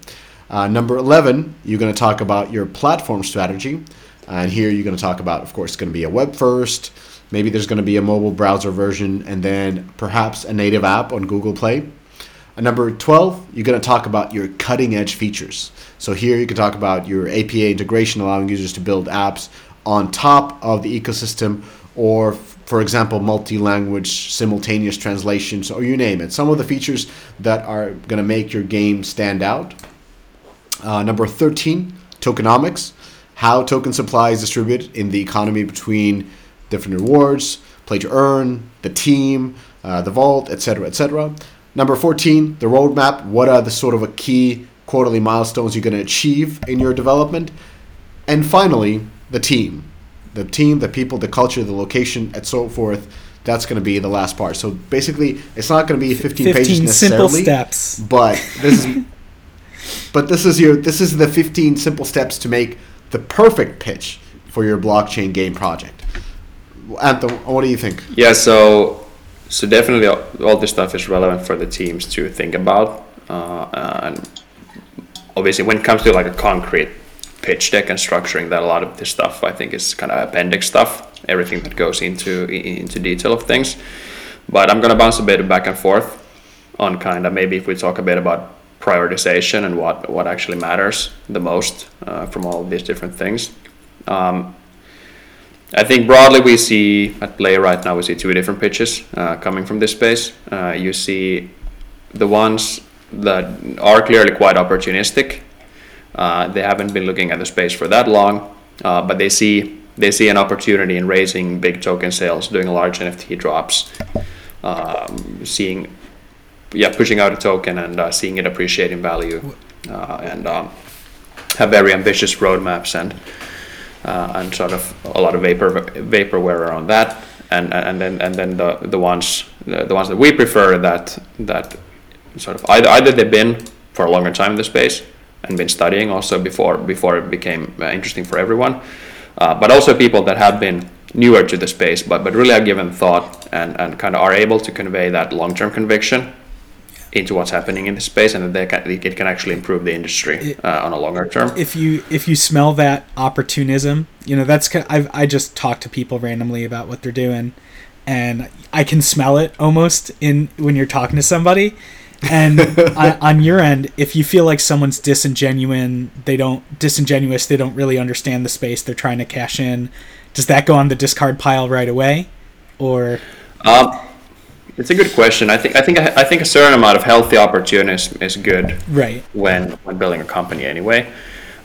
Uh, number 11, you're going to talk about your platform strategy. And here you're going to talk about, of course, it's going to be a web first. Maybe there's going to be a mobile browser version and then perhaps a native app on Google Play. And number 12, you're going to talk about your cutting edge features. So here you can talk about your API integration, allowing users to build apps on top of the ecosystem, or for example, multi language simultaneous translations, or you name it. Some of the features that are going to make your game stand out. Uh, number 13, tokenomics, how token supply is distributed in the economy between different rewards, play to earn, the team, uh, the vault, etc., etc. Number 14, the roadmap. What are the sort of a key quarterly milestones you're going to achieve in your development? And finally, the team. The team, the people, the culture, the location, and so forth. That's going to be the last part. So basically, it's not going to be 15, 15 pages necessarily. simple steps. But this is but this is your this is the 15 simple steps to make the perfect pitch for your blockchain game project. Anton, what do you think? Yeah, so so definitely all, all this stuff is relevant for the teams to think about, uh, and obviously when it comes to like a concrete pitch deck and structuring that, a lot of this stuff I think is kind of appendix stuff, everything that goes into into detail of things. But I'm gonna bounce a bit back and forth on kind of maybe if we talk a bit about prioritization and what what actually matters the most uh, from all these different things. Um, I think broadly we see at play right now we see two different pitches uh, coming from this space. Uh, you see the ones that are clearly quite opportunistic. Uh, they haven't been looking at the space for that long, uh, but they see they see an opportunity in raising big token sales, doing large NFT drops, um, seeing yeah pushing out a token and uh, seeing it appreciate in value, uh, and um, have very ambitious roadmaps and uh, and sort of a lot of vapor vaporware around that, and and then and then the the ones the, the ones that we prefer that that sort of either either they've been for a longer time in the space and been studying also before before it became uh, interesting for everyone, uh, but also people that have been newer to the space but but really have given thought and and kind of are able to convey that long term conviction into what's happening in the space and that can, it can actually improve the industry uh, on a longer term. If you if you smell that opportunism, you know that's I I just talk to people randomly about what they're doing, and I can smell it almost in when you're talking to somebody. And on, on your end, if you feel like someone's disingenuous, they don't disingenuous, they don't really understand the space, they're trying to cash in. Does that go on the discard pile right away, or? Um, it's a good question. I think I think I think a certain amount of healthy opportunism is good. Right. When when building a company, anyway.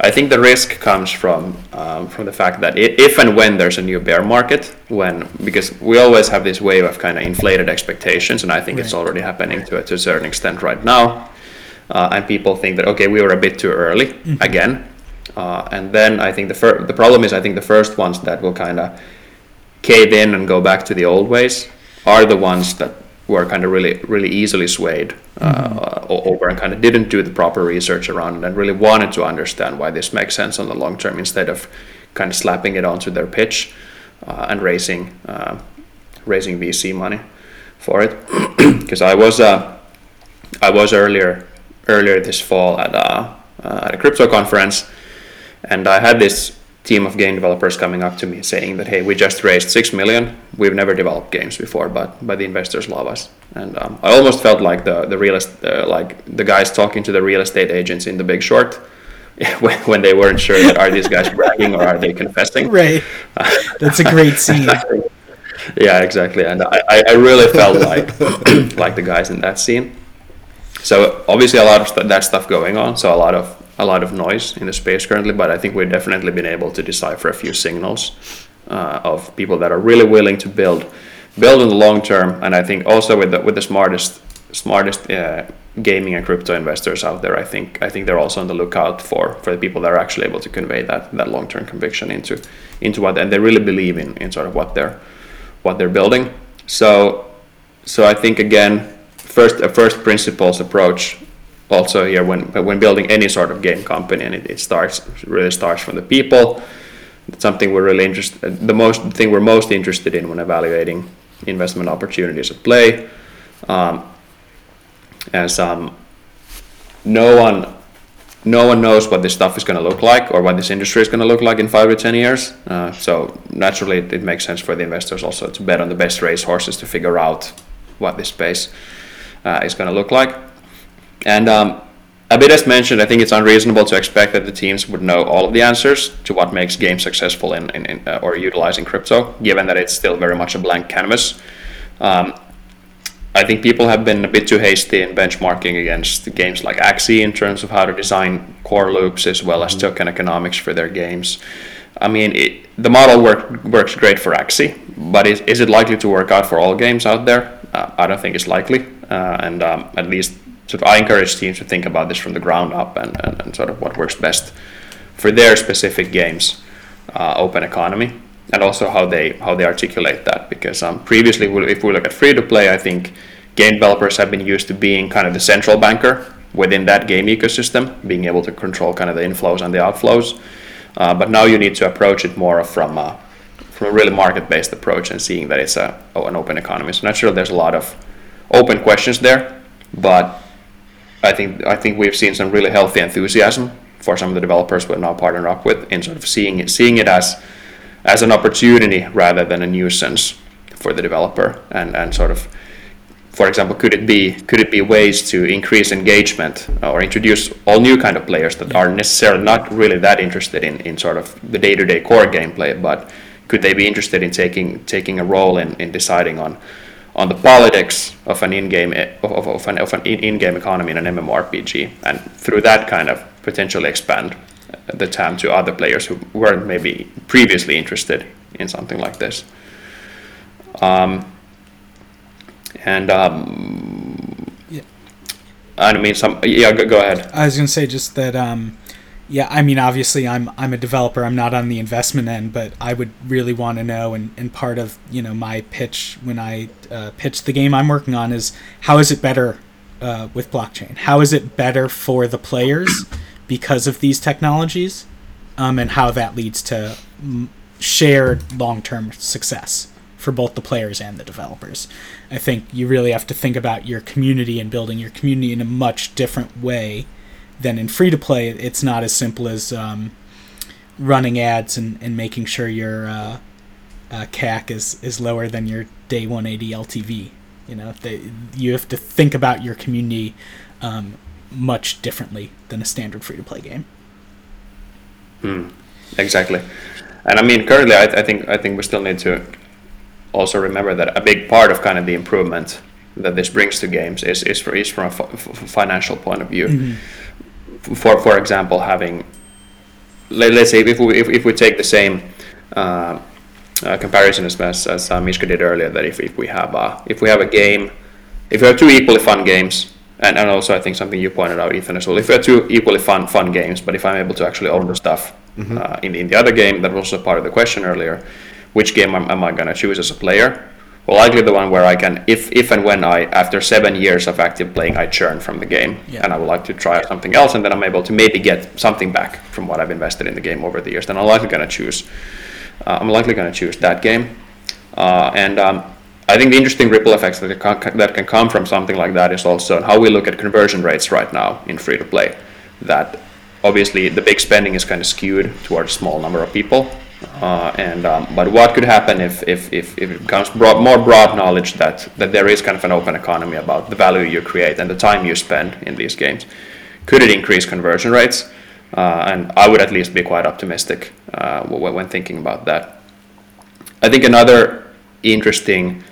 I think the risk comes from um, from the fact that if and when there's a new bear market, when because we always have this wave of kind of inflated expectations, and I think right. it's already happening to, a, to a certain extent right now, uh, and people think that okay, we were a bit too early mm-hmm. again, uh, and then I think the fir- the problem is I think the first ones that will kind of cave in and go back to the old ways are the ones that were kind of really really easily swayed uh, mm-hmm. over and kind of didn't do the proper research around it and really wanted to understand why this makes sense on the long term instead of kind of slapping it onto their pitch uh, and raising uh, raising VC money for it because I was uh, I was earlier earlier this fall at a, uh, at a crypto conference and I had this team of game developers coming up to me saying that hey we just raised six million. We've never developed games before but but the investors love us. And um, I almost felt like the the real uh, like the guys talking to the real estate agents in The Big Short when, when they weren't sure that are these guys bragging or are they confessing? Right. That's a great scene. Yeah exactly. And I, I really felt like like the guys in that scene. So obviously a lot of st- that stuff going on. So a lot of a lot of noise in the space currently, but I think we've definitely been able to decipher a few signals uh, of people that are really willing to build build in the long term. And I think also with the with the smartest smartest uh, gaming and crypto investors out there, I think I think they're also on the lookout for for the people that are actually able to convey that that long term conviction into into what and they really believe in in sort of what they're what they're building. So so I think again first a first principles approach also here when when building any sort of game company, and it, it starts really starts from the people. It's something we're really interested. The most thing we're most interested in when evaluating investment opportunities at play, um, um, no one no one knows what this stuff is going to look like or what this industry is going to look like in five to ten years. Uh, so naturally, it, it, makes sense for the investors also to bet on the best race horses to figure out what this space uh, is going to look like. And um, a bit as mentioned, I think it's unreasonable to expect that the teams would know all of the answers to what makes games successful in, in, in uh, or utilizing crypto, given that it's still very much a blank canvas. Um, I think people have been a bit too hasty in benchmarking against games like Axie in terms of how to design core loops as well as mm-hmm. token economics for their games. I mean, it, the model work, works great for Axie, but is, is it likely to work out for all games out there? Uh, I don't think it's likely, uh, and um, at least sort of I encourage teams to think about this from the ground up and, and, and sort of what works best for their specific games, uh, open economy and also how they how they articulate that. Because um, previously, if we look at free to play, I think game developers have been used to being kind of the central banker within that game ecosystem, being able to control kind of the inflows and the outflows. Uh, but now you need to approach it more from a, from a really market-based approach and seeing that it's a an open economy. So naturally, there's a lot of open questions there, but I think I think we've seen some really healthy enthusiasm for some of the developers we're now partnered up with in sort of seeing it seeing it as as an opportunity rather than a nuisance for the developer. And, and sort of for example could it be could it be ways to increase engagement or introduce all new kind of players that are necessarily not really that interested in, in sort of the day-to-day core gameplay but could they be interested in taking taking a role in, in deciding on on the politics of an in-game of, of an, of an in-game economy in an MMORPG and through that kind of potentially expand the TAM to other players who weren't maybe previously interested in something like this. Um, and um, yeah. I mean, some yeah. Go, go, ahead. I was gonna say just that. Um, yeah, I mean, obviously, I'm I'm a developer. I'm not on the investment end, but I would really want to know. And, and part of you know my pitch when I uh, pitch the game I'm working on is how is it better uh, with blockchain? How is it better for the players? because of these technologies, um, and how that leads to shared long term success for both the players and the developers. I think you really have to think about your community and building your community in a much different way than in free to play. It's not as simple as um, running ads and, and making sure your uh, uh, CAC is, is lower than your day 180 LTV. You know, they, you have to think about your community um, much differently than a standard free to play game. Hmm. Exactly, and I mean currently, I, I, think I think we still need to also remember that a big part of kind of the improvement that this brings to games is is, for, is from a financial point of view. Mm-hmm. For for example, having let, us say if we if, if we take the same. Uh, uh, comparison as as, as uh, Mishka did earlier, that if, if we have a, if we have a game, if we have two equally fun games, and, and also I think something you pointed out, Ethan, as well. If we have two equally fun fun games, but if I'm able to actually own the stuff mm-hmm. uh, in, in the other game, that was also part of the question earlier. Which game am, am I going to choose as a player? Well, likely the one where I can, if if and when I, after seven years of active playing, I churn from the game, yeah. and I would like to try something else, and then I'm able to maybe get something back from what I've invested in the game over the years. Then I'm likely going to choose. Uh, I'm likely going to choose that game, uh, and um, I think the interesting ripple effects that can, that can come from something like that is also how we look at conversion rates right now in free to play. That obviously the big spending is kind of skewed towards a small number of people. Uh, and um, but what could happen if, if, if, if it becomes broad, more broad knowledge that, that there is kind of an open economy about the value you create and the time you spend in these games? Could it increase conversion rates? Uh, and I would at least be quite optimistic uh, when thinking about that. I think another interesting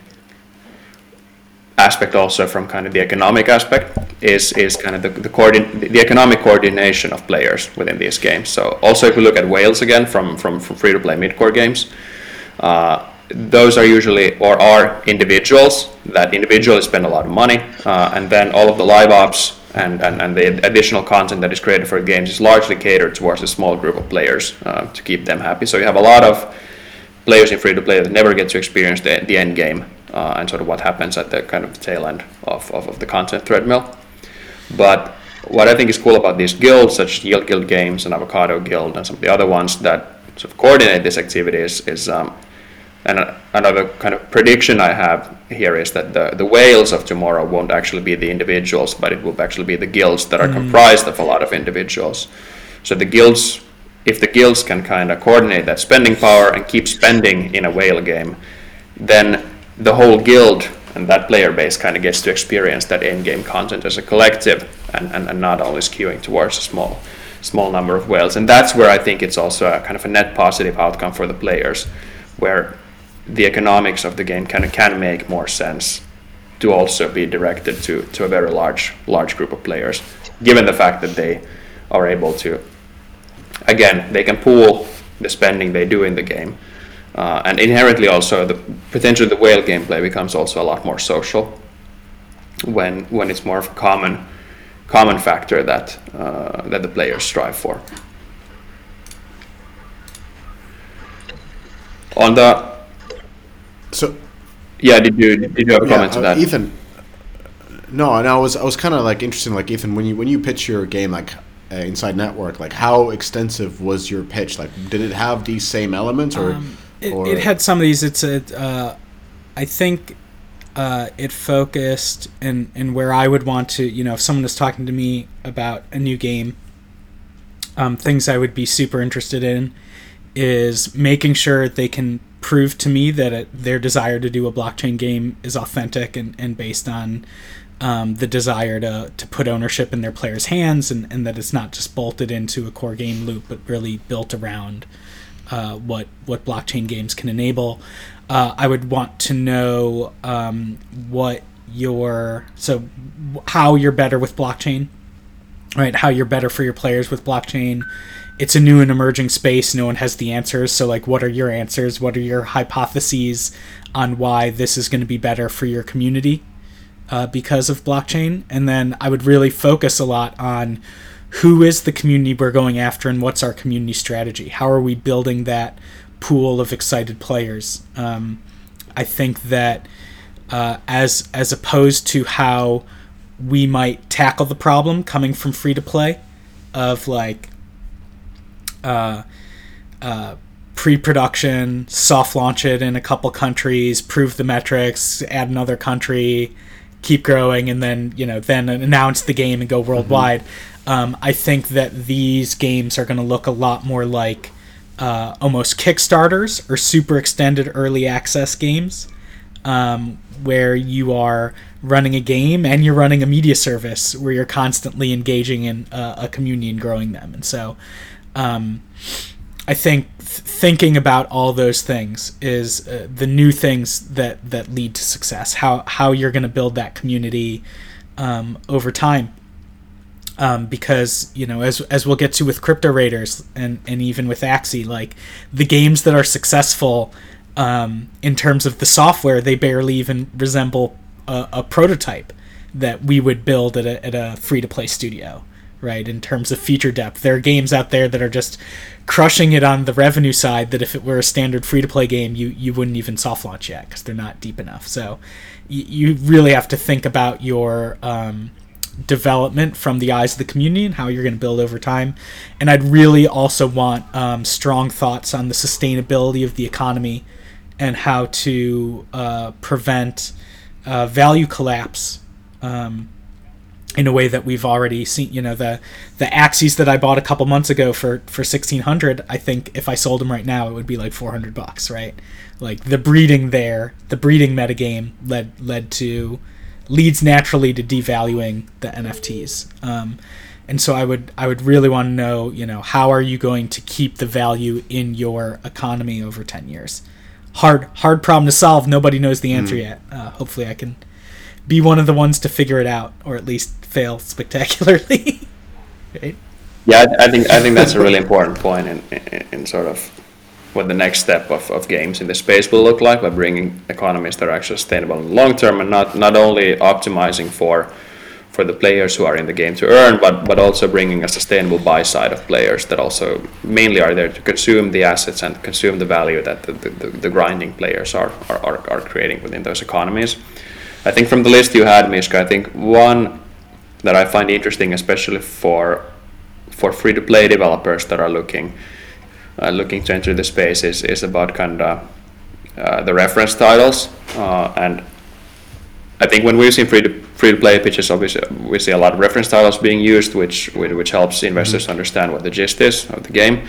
aspect also from kind of the economic aspect is is kind of the the, coordin- the economic coordination of players within these games. So also if we look at whales again from from, from free to play mid core games, uh, those are usually or are individuals that individually spend a lot of money, uh, and then all of the live ops. And, and, and the additional content that is created for games is largely catered towards a small group of players uh, to keep them happy. So you have a lot of players in free to play that never get to experience the, the end game uh, and sort of what happens at the kind of tail end of, of, of the content treadmill. But what I think is cool about these guilds, such as Yield Guild Games and Avocado Guild and some of the other ones that sort of coordinate these activities, is, um, and another kind of prediction I have here is that the, the whales of tomorrow won't actually be the individuals, but it will actually be the guilds that are mm. comprised of a lot of individuals. So the guilds, if the guilds can kind of coordinate that spending power and keep spending in a whale game, then the whole guild and that player base kind of gets to experience that in-game content as a collective and, and, and not only skewing towards a small small number of whales. And that's where I think it's also a kind of a net positive outcome for the players, where the economics of the game kind of can make more sense to also be directed to, to a very large large group of players, given the fact that they are able to again they can pool the spending they do in the game. Uh, and inherently also the potentially the whale gameplay becomes also a lot more social when when it's more of a common common factor that uh, that the players strive for. On the so, yeah, did you did you have a yeah, comment to that, uh, Ethan? No, and I was I was kind of like interested, like Ethan, when you when you pitch your game, like uh, inside N3TWORK, like how extensive was your pitch? Like, did it have these same elements, or, um, it, or... it, had some of these? It's a, uh, I think uh, it focused and and where I would want to, you know, if someone was talking to me about a new game, um, things I would be super interested in is making sure they can prove to me that it, their desire to do a blockchain game is authentic and, and based on um, the desire to, to put ownership in their players' hands and, and that it's not just bolted into a core game loop but really built around uh, what what blockchain games can enable. Uh, I would want to know um, what your so how you're better with blockchain, right? How you're better for your players with blockchain it's a new and emerging space. No one has the answers. So, like, what are your answers? What are your hypotheses on why this is going to be better for your community uh, because of blockchain? And then I would really focus a lot on who is the community we're going after and what's our community strategy? How are we building that pool of excited players? Um, I think that uh, as as opposed to how we might tackle the problem coming from free to play of like uh, uh, pre-production, soft launch it in a couple countries, prove the metrics, add another country, keep growing, and then you know then announce the game and go worldwide. Mm-hmm. Um, I think that these games are going to look a lot more like uh, almost Kickstarters or super extended early access games, um, where you are running a game and you're running a media service where you're constantly engaging in uh, a community and growing them. And so um, I think th- thinking about all those things is uh, the new things that that lead to success. How how you're going to build that community um, over time. Um, because you know, as as we'll get to with crypto raiders and and even with Axie, like the games that are successful um, in terms of the software, they barely even resemble a, a prototype that we would build at a, at a free to play studio right in terms of feature depth. There are games out there that are just crushing it on the revenue side that if it were a standard free to play game you you wouldn't even soft launch yet because they're not deep enough. So you, you really have to think about your um, development from the eyes of the community and how you're going to build over time and i'd really also want um, strong thoughts on the sustainability of the economy and how to uh, prevent uh, value collapse um, in a way that we've already seen. You know, the the Axies that I bought a couple months ago for for sixteen hundred. I think if I sold them right now, it would be like four hundred bucks, right? Like the breeding there, the breeding metagame led led to leads naturally to devaluing the NFTs. Um, and so I would I would really want to know, you know, how are you going to keep the value in your economy over ten years? Hard hard problem to solve. Nobody knows the answer mm. yet. Uh, hopefully, I can be one of the ones to figure it out, or at least fail spectacularly. right? Yeah, I think I think that's a really important point in, in, in, sort of what the next step of, of games in the space will look like by bringing economies that are actually sustainable in the long term and not not only optimizing for for the players who are in the game to earn, but but also bringing a sustainable buy side of players that also mainly are there to consume the assets and consume the value that the, the, the grinding players are, are, are creating within those economies. I think from the list you had, Mishka, I think one that I find interesting, especially for for free to play developers that are looking looking to enter the space, is is about kind of uh, the reference titles uh, and I think when we've seen free to free to play pitches, obviously we see a lot of reference titles being used, which which helps investors mm-hmm. understand what the gist is of the game.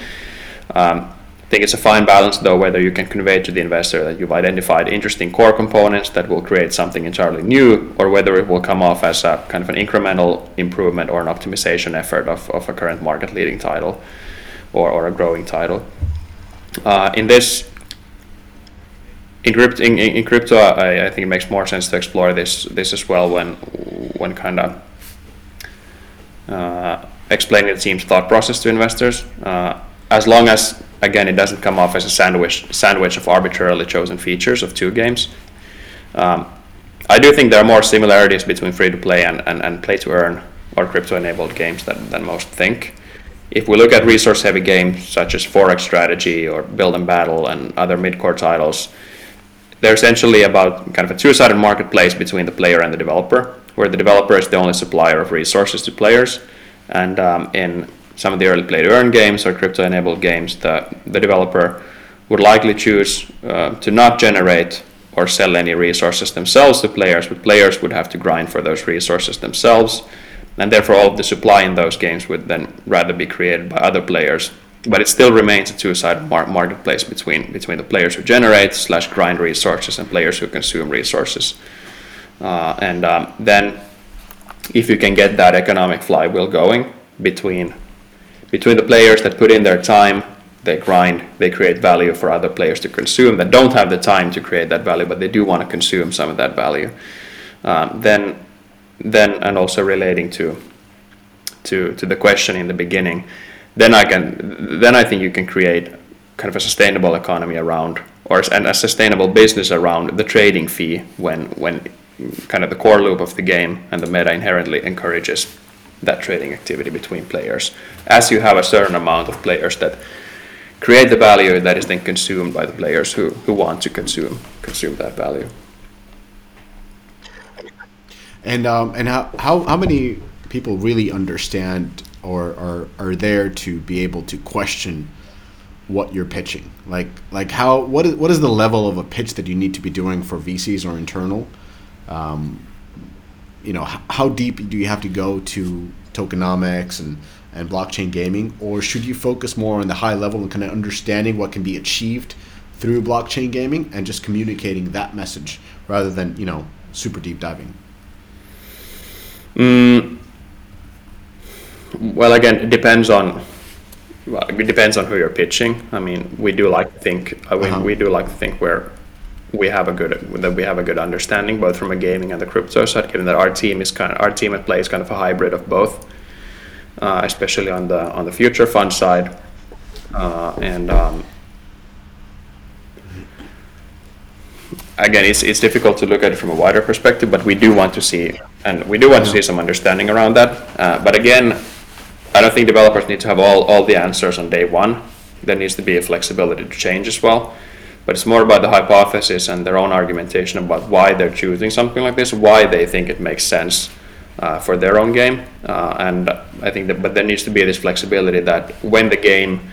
Um, I think it's a fine balance, though, whether you can convey to the investor that you've identified interesting core components that will create something entirely new, or whether it will come off as a kind of an incremental improvement or an optimization effort of, of a current market leading title or, or a growing title. Uh, in this in, in, in crypto I, I, think it makes more sense to explore this this as well when when kind of uh, explaining the team's thought process to investors. Uh, as long as again it doesn't come off as a sandwich sandwich of arbitrarily chosen features of two games. Um, I do think there are more similarities between free to play and, and, and play to earn or crypto enabled games than, than most think. If we look at resource heavy games such as 4X Strategy or Build and Battle and other mid core titles, they're essentially about kind of a two-sided marketplace between the player and the developer, where the developer is the only supplier of resources to players. And um, in some of the early play to earn games or crypto-enabled games, the, the developer would likely choose uh, to not generate or sell any resources themselves to players, but players would have to grind for those resources themselves. And therefore, all of the supply in those games would then rather be created by other players but it still remains a two-sided mar- marketplace between between the players who generate slash grind resources and players who consume resources. Uh, and um, then, if you can get that economic flywheel going between between the players that put in their time, they grind, they create value for other players to consume that don't have the time to create that value, but they do want to consume some of that value. Um, then, then, and also relating to to to the question in the beginning then I can then I think you can create kind of a sustainable economy around or and a sustainable business around the trading fee when when kind of the core loop of the game and the meta inherently encourages that trading activity between players. As you have a certain amount of players that create the value that is then consumed by the players who, who want to consume consume that value and um, and how, how how many people really understand or are, are there to be able to question what you're pitching? Like like how what is what is the level of a pitch that you need to be doing for VCs or internal? Um, you know how, how deep do you have to go to tokenomics and and blockchain gaming? Or should you focus more on the high level and kind of understanding what can be achieved through blockchain gaming and just communicating that message rather than you know super deep diving mm, well, again, it depends on well, it depends on who you're pitching. I mean, we do like to think. I mean, uh-huh. we do like to think where we have a good that we have a good understanding both from a gaming and the crypto side. Given that our team is kind of our team at play is kind of a hybrid of both, uh, especially on the on the future fund side, uh, and um, again, it's it's difficult to look at it from a wider perspective. But we do want to see and we do want to see some understanding around that. Uh, but again I don't think developers need to have all, all the answers on day one. There needs to be a flexibility to change as well. But it's more about the hypothesis and their own argumentation about why they're choosing something like this, why they think it makes sense uh, for their own game. Uh, and I think that, but there needs to be this flexibility that when the game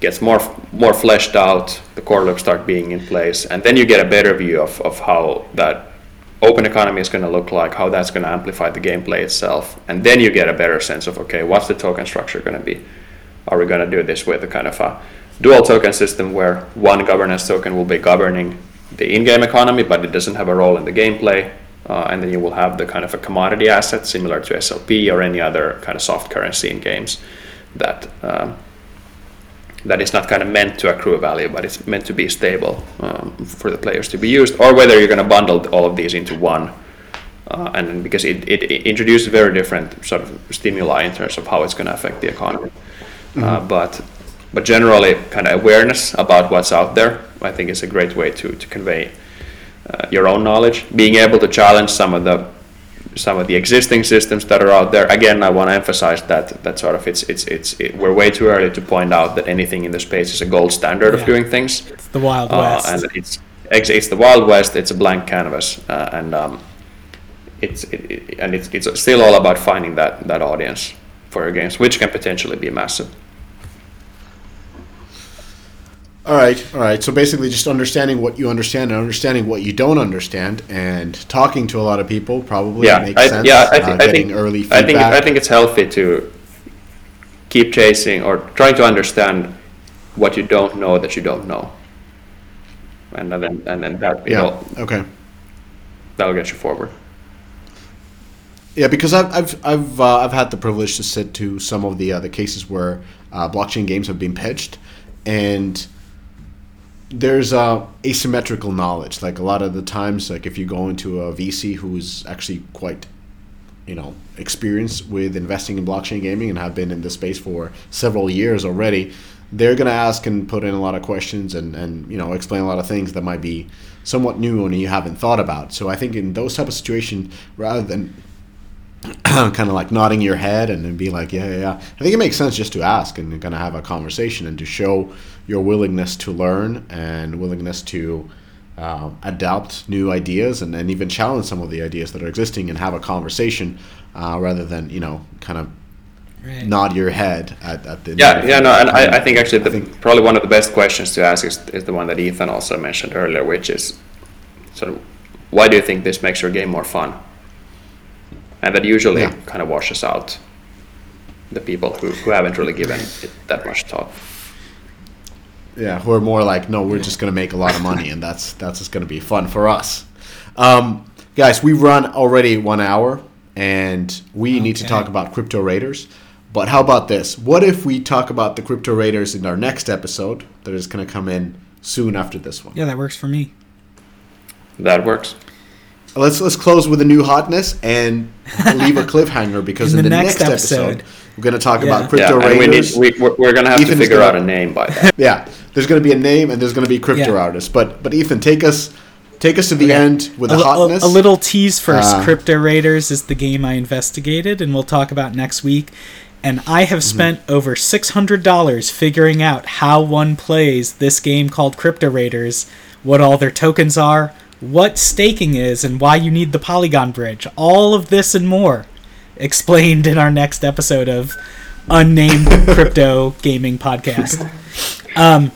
gets more more fleshed out, the core loops start being in place, and then you get a better view of, of how that open economy is going to look like, how that's going to amplify the gameplay itself, and then you get a better sense of okay, what's the token structure going to be? Are we going to do this with a kind of a dual token system where one governance token will be governing the in-game economy, but it doesn't have a role in the gameplay, uh, and then you will have the kind of a commodity asset similar to SLP or any other kind of soft currency in games that um, that is not kind of meant to accrue value, but it's meant to be stable um, for the players to be used, or whether you're going to bundle all of these into one. Uh, and because it, it, it, introduces very different sort of stimuli in terms of how it's going to affect the economy. Uh, mm-hmm. Uh, but but generally, kind of awareness about what's out there, I think, is a great way to to convey uh, your own knowledge. Being able to challenge some of the some of the existing systems that are out there. Again, I want to emphasize that that sort of it's it's it's it, we're way too early to point out that anything in the space is a gold standard yeah. of doing things. It's the wild uh, west, and it's it's the wild west. It's a blank canvas, uh, and um, it's it, it, and it's it's still all about finding that that audience for your games, which can potentially be massive. All right, all right. So basically, just understanding what you understand and understanding what you don't understand, and talking to a lot of people probably yeah, makes I, sense. yeah, I, uh, I think early I feedback. think I think it's healthy to keep chasing or trying to understand what you don't know that you don't know, and then and then that you yeah. know Okay. that'll get you forward. Yeah, because I've I've I've uh, I've had the privilege to sit to some of the other cases where uh, blockchain games have been pitched, and there's uh, asymmetrical knowledge. Like a lot of the times, like if you go into a VC who's actually quite, you know, experienced with investing in blockchain gaming and have been in the space for several years already, they're gonna ask and put in a lot of questions and and you know explain a lot of things that might be somewhat new and you haven't thought about. So I think in those type of situations, rather than kind of like nodding your head and then be like, yeah, yeah, yeah. I think it makes sense just to ask and kind of have a conversation and to show your willingness to learn and willingness to uh, adapt new ideas and, and even challenge some of the ideas that are existing and have a conversation uh, rather than, you know, kind of Right. nod your head at, at the Yeah, yeah, no, and I, I think actually the, I think- probably one of the best questions to ask is, is the one that Ethan also mentioned earlier, which is sort of why do you think this makes your game more fun? And that usually Yeah. kind of washes out the people who, who haven't really given it that much thought. Yeah, who are more like, no, we're just gonna make a lot of money, and that's that's just gonna be fun for us. Um, guys, we run already one hour, and we need to talk about crypto raiders. But how about this? What if we talk about the crypto raiders in our next episode that is gonna come in soon after this one? Yeah, that works for me. That works. Let's let's close with a new hotness and leave a cliffhanger because in, In the, the next, next episode, episode. We're gonna talk Yeah. about crypto yeah, and we need, raiders. we, we're, we're gonna have Ethan to figure gonna- out a name by that. yeah, there's going to be a name and there's going to be crypto Yeah. artists. But but Ethan, take us take us to the end with a, the li- a- hotness. a little tease first. Uh, Crypto Raiders is the game I investigated, and we'll talk about next week. And I have Mm-hmm. spent over six hundred dollars figuring out how one plays this game called Crypto Raiders, what all their tokens are, what staking is, and why you need the Polygon Bridge. All of this and more explained in our next episode of unnamed crypto gaming podcast. Um,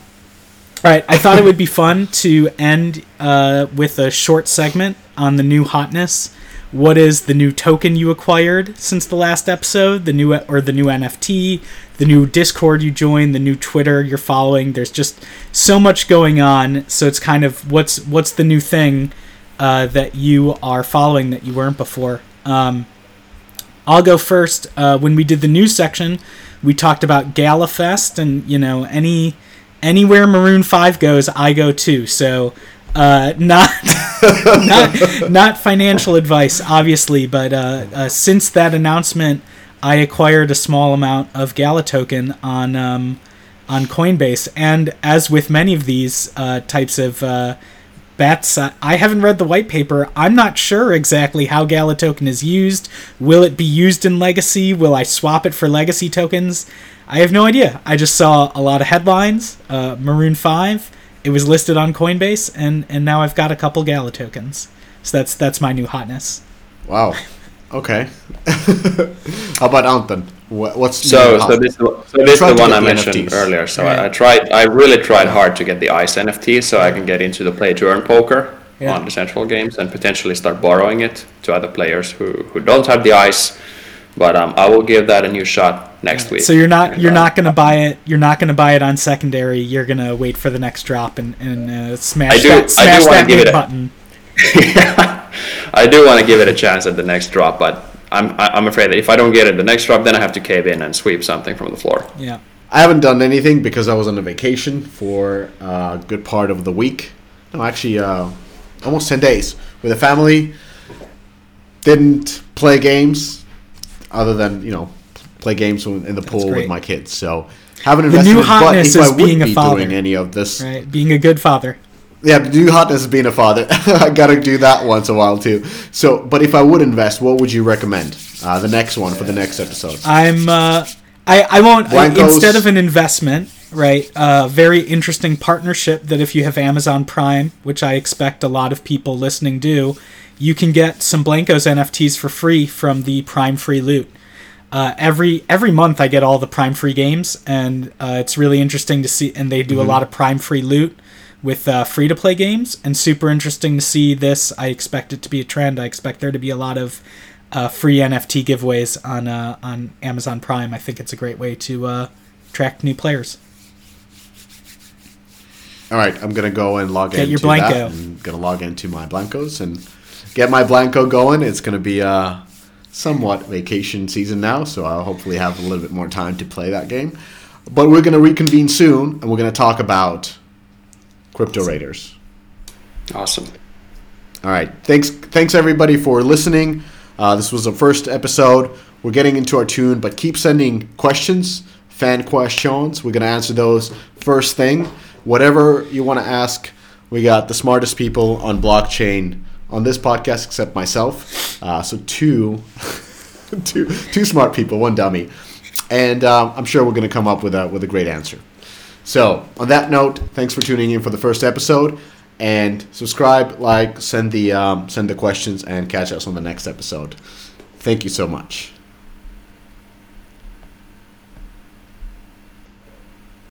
all right, I thought it would be fun to end uh, with a short segment on the new hotness. What is the new token you acquired since the last episode? The new or the new NFT, the new Discord you joined, the new Twitter you're following. There's just so much going on. So it's kind of what's what's the new thing uh, that you are following that you weren't before. Um, I'll go first. Uh, when we did the news section, we talked about Gala Fest, and you know any anywhere Maroon Five goes, I go too. So uh, not not not financial advice, obviously, but uh, uh, since that announcement, I acquired a small amount of Gala token on um, on Coinbase, and as with many of these uh, types of bets, uh, I haven't read the white paper. I'm not sure exactly how Gala token is used. Will it be used in Legacy? Will I swap it for Legacy tokens? I have no idea. I just saw a lot of headlines. Uh, Maroon Five. It was listed on Coinbase, and and now I've got a couple Gala tokens. So that's that's my new hotness. wow. Okay. How about Anton? What, what's So, so this, so this is the one I mentioned NFTs. earlier. So Right. I, I tried, I really tried hard to get the Ice NFT so I can get into the play to earn poker Yeah. on Decentral Games and potentially start borrowing it to other players who, who don't have the Ice. But um, I will give that a new shot next week. So you're not And, you're uh, not gonna buy it. You're not gonna buy it on secondary. You're gonna wait for the next drop and and uh, smash I do- that I do wanna that give big it a- button. I do want to give it a chance at the next drop, but I'm I- I'm afraid that if I don't get it the next drop, then I have to cave in and sweep something from the floor. Yeah. I haven't done anything because I was on a vacation for a good part of the week. No, actually, uh, almost 10 days with a family. Didn't play games other than, you know, play games in in the pool with my kids. So haven't invested. The invested new in it, but hotness if is would being a father. doing any of this, Right. Being a good father. Yeah, new hotness being a father. I gotta do that once in a while too. So, but if I would invest, what would you recommend? Uh, the next one for the next episode. I'm. Uh, I I won't. Blankos. instead of an investment, right? A very interesting partnership that if you have Amazon Prime, which I expect a lot of people listening do, you can get some Blankos NFTs for free from the Prime free loot. Uh, every every month I get all the Prime free games, and uh, it's really interesting to see. And they do a lot of Prime free loot with uh, free to play games, and super interesting to see this. I expect it to be a trend. I expect there to be a lot of uh, free NFT giveaways on uh, on Amazon Prime. I think it's a great way to uh, attract new players. All right, I'm gonna go and log Get into your that. Blanko. I'm gonna log into my Blankos and get my Blanko going. It's gonna be a somewhat vacation season now, so I'll hopefully have a little bit more time to play that game. But we're gonna reconvene soon, and we're gonna talk about crypto raiders. Awesome. All right. Thanks, thanks everybody for listening. Uh, this was the first episode. We're getting into our tune, but keep sending questions, fan questions. We're gonna answer those first thing. Whatever you want to ask, we got the smartest people on blockchain on this podcast, except myself. Uh, so two, two, two smart people, one dummy, and um, I'm sure we're gonna come up with a with a great answer. So, on that note, thanks for tuning in for the first episode, and subscribe, like, send the um, send the questions, and catch us on the next episode. Thank you so much.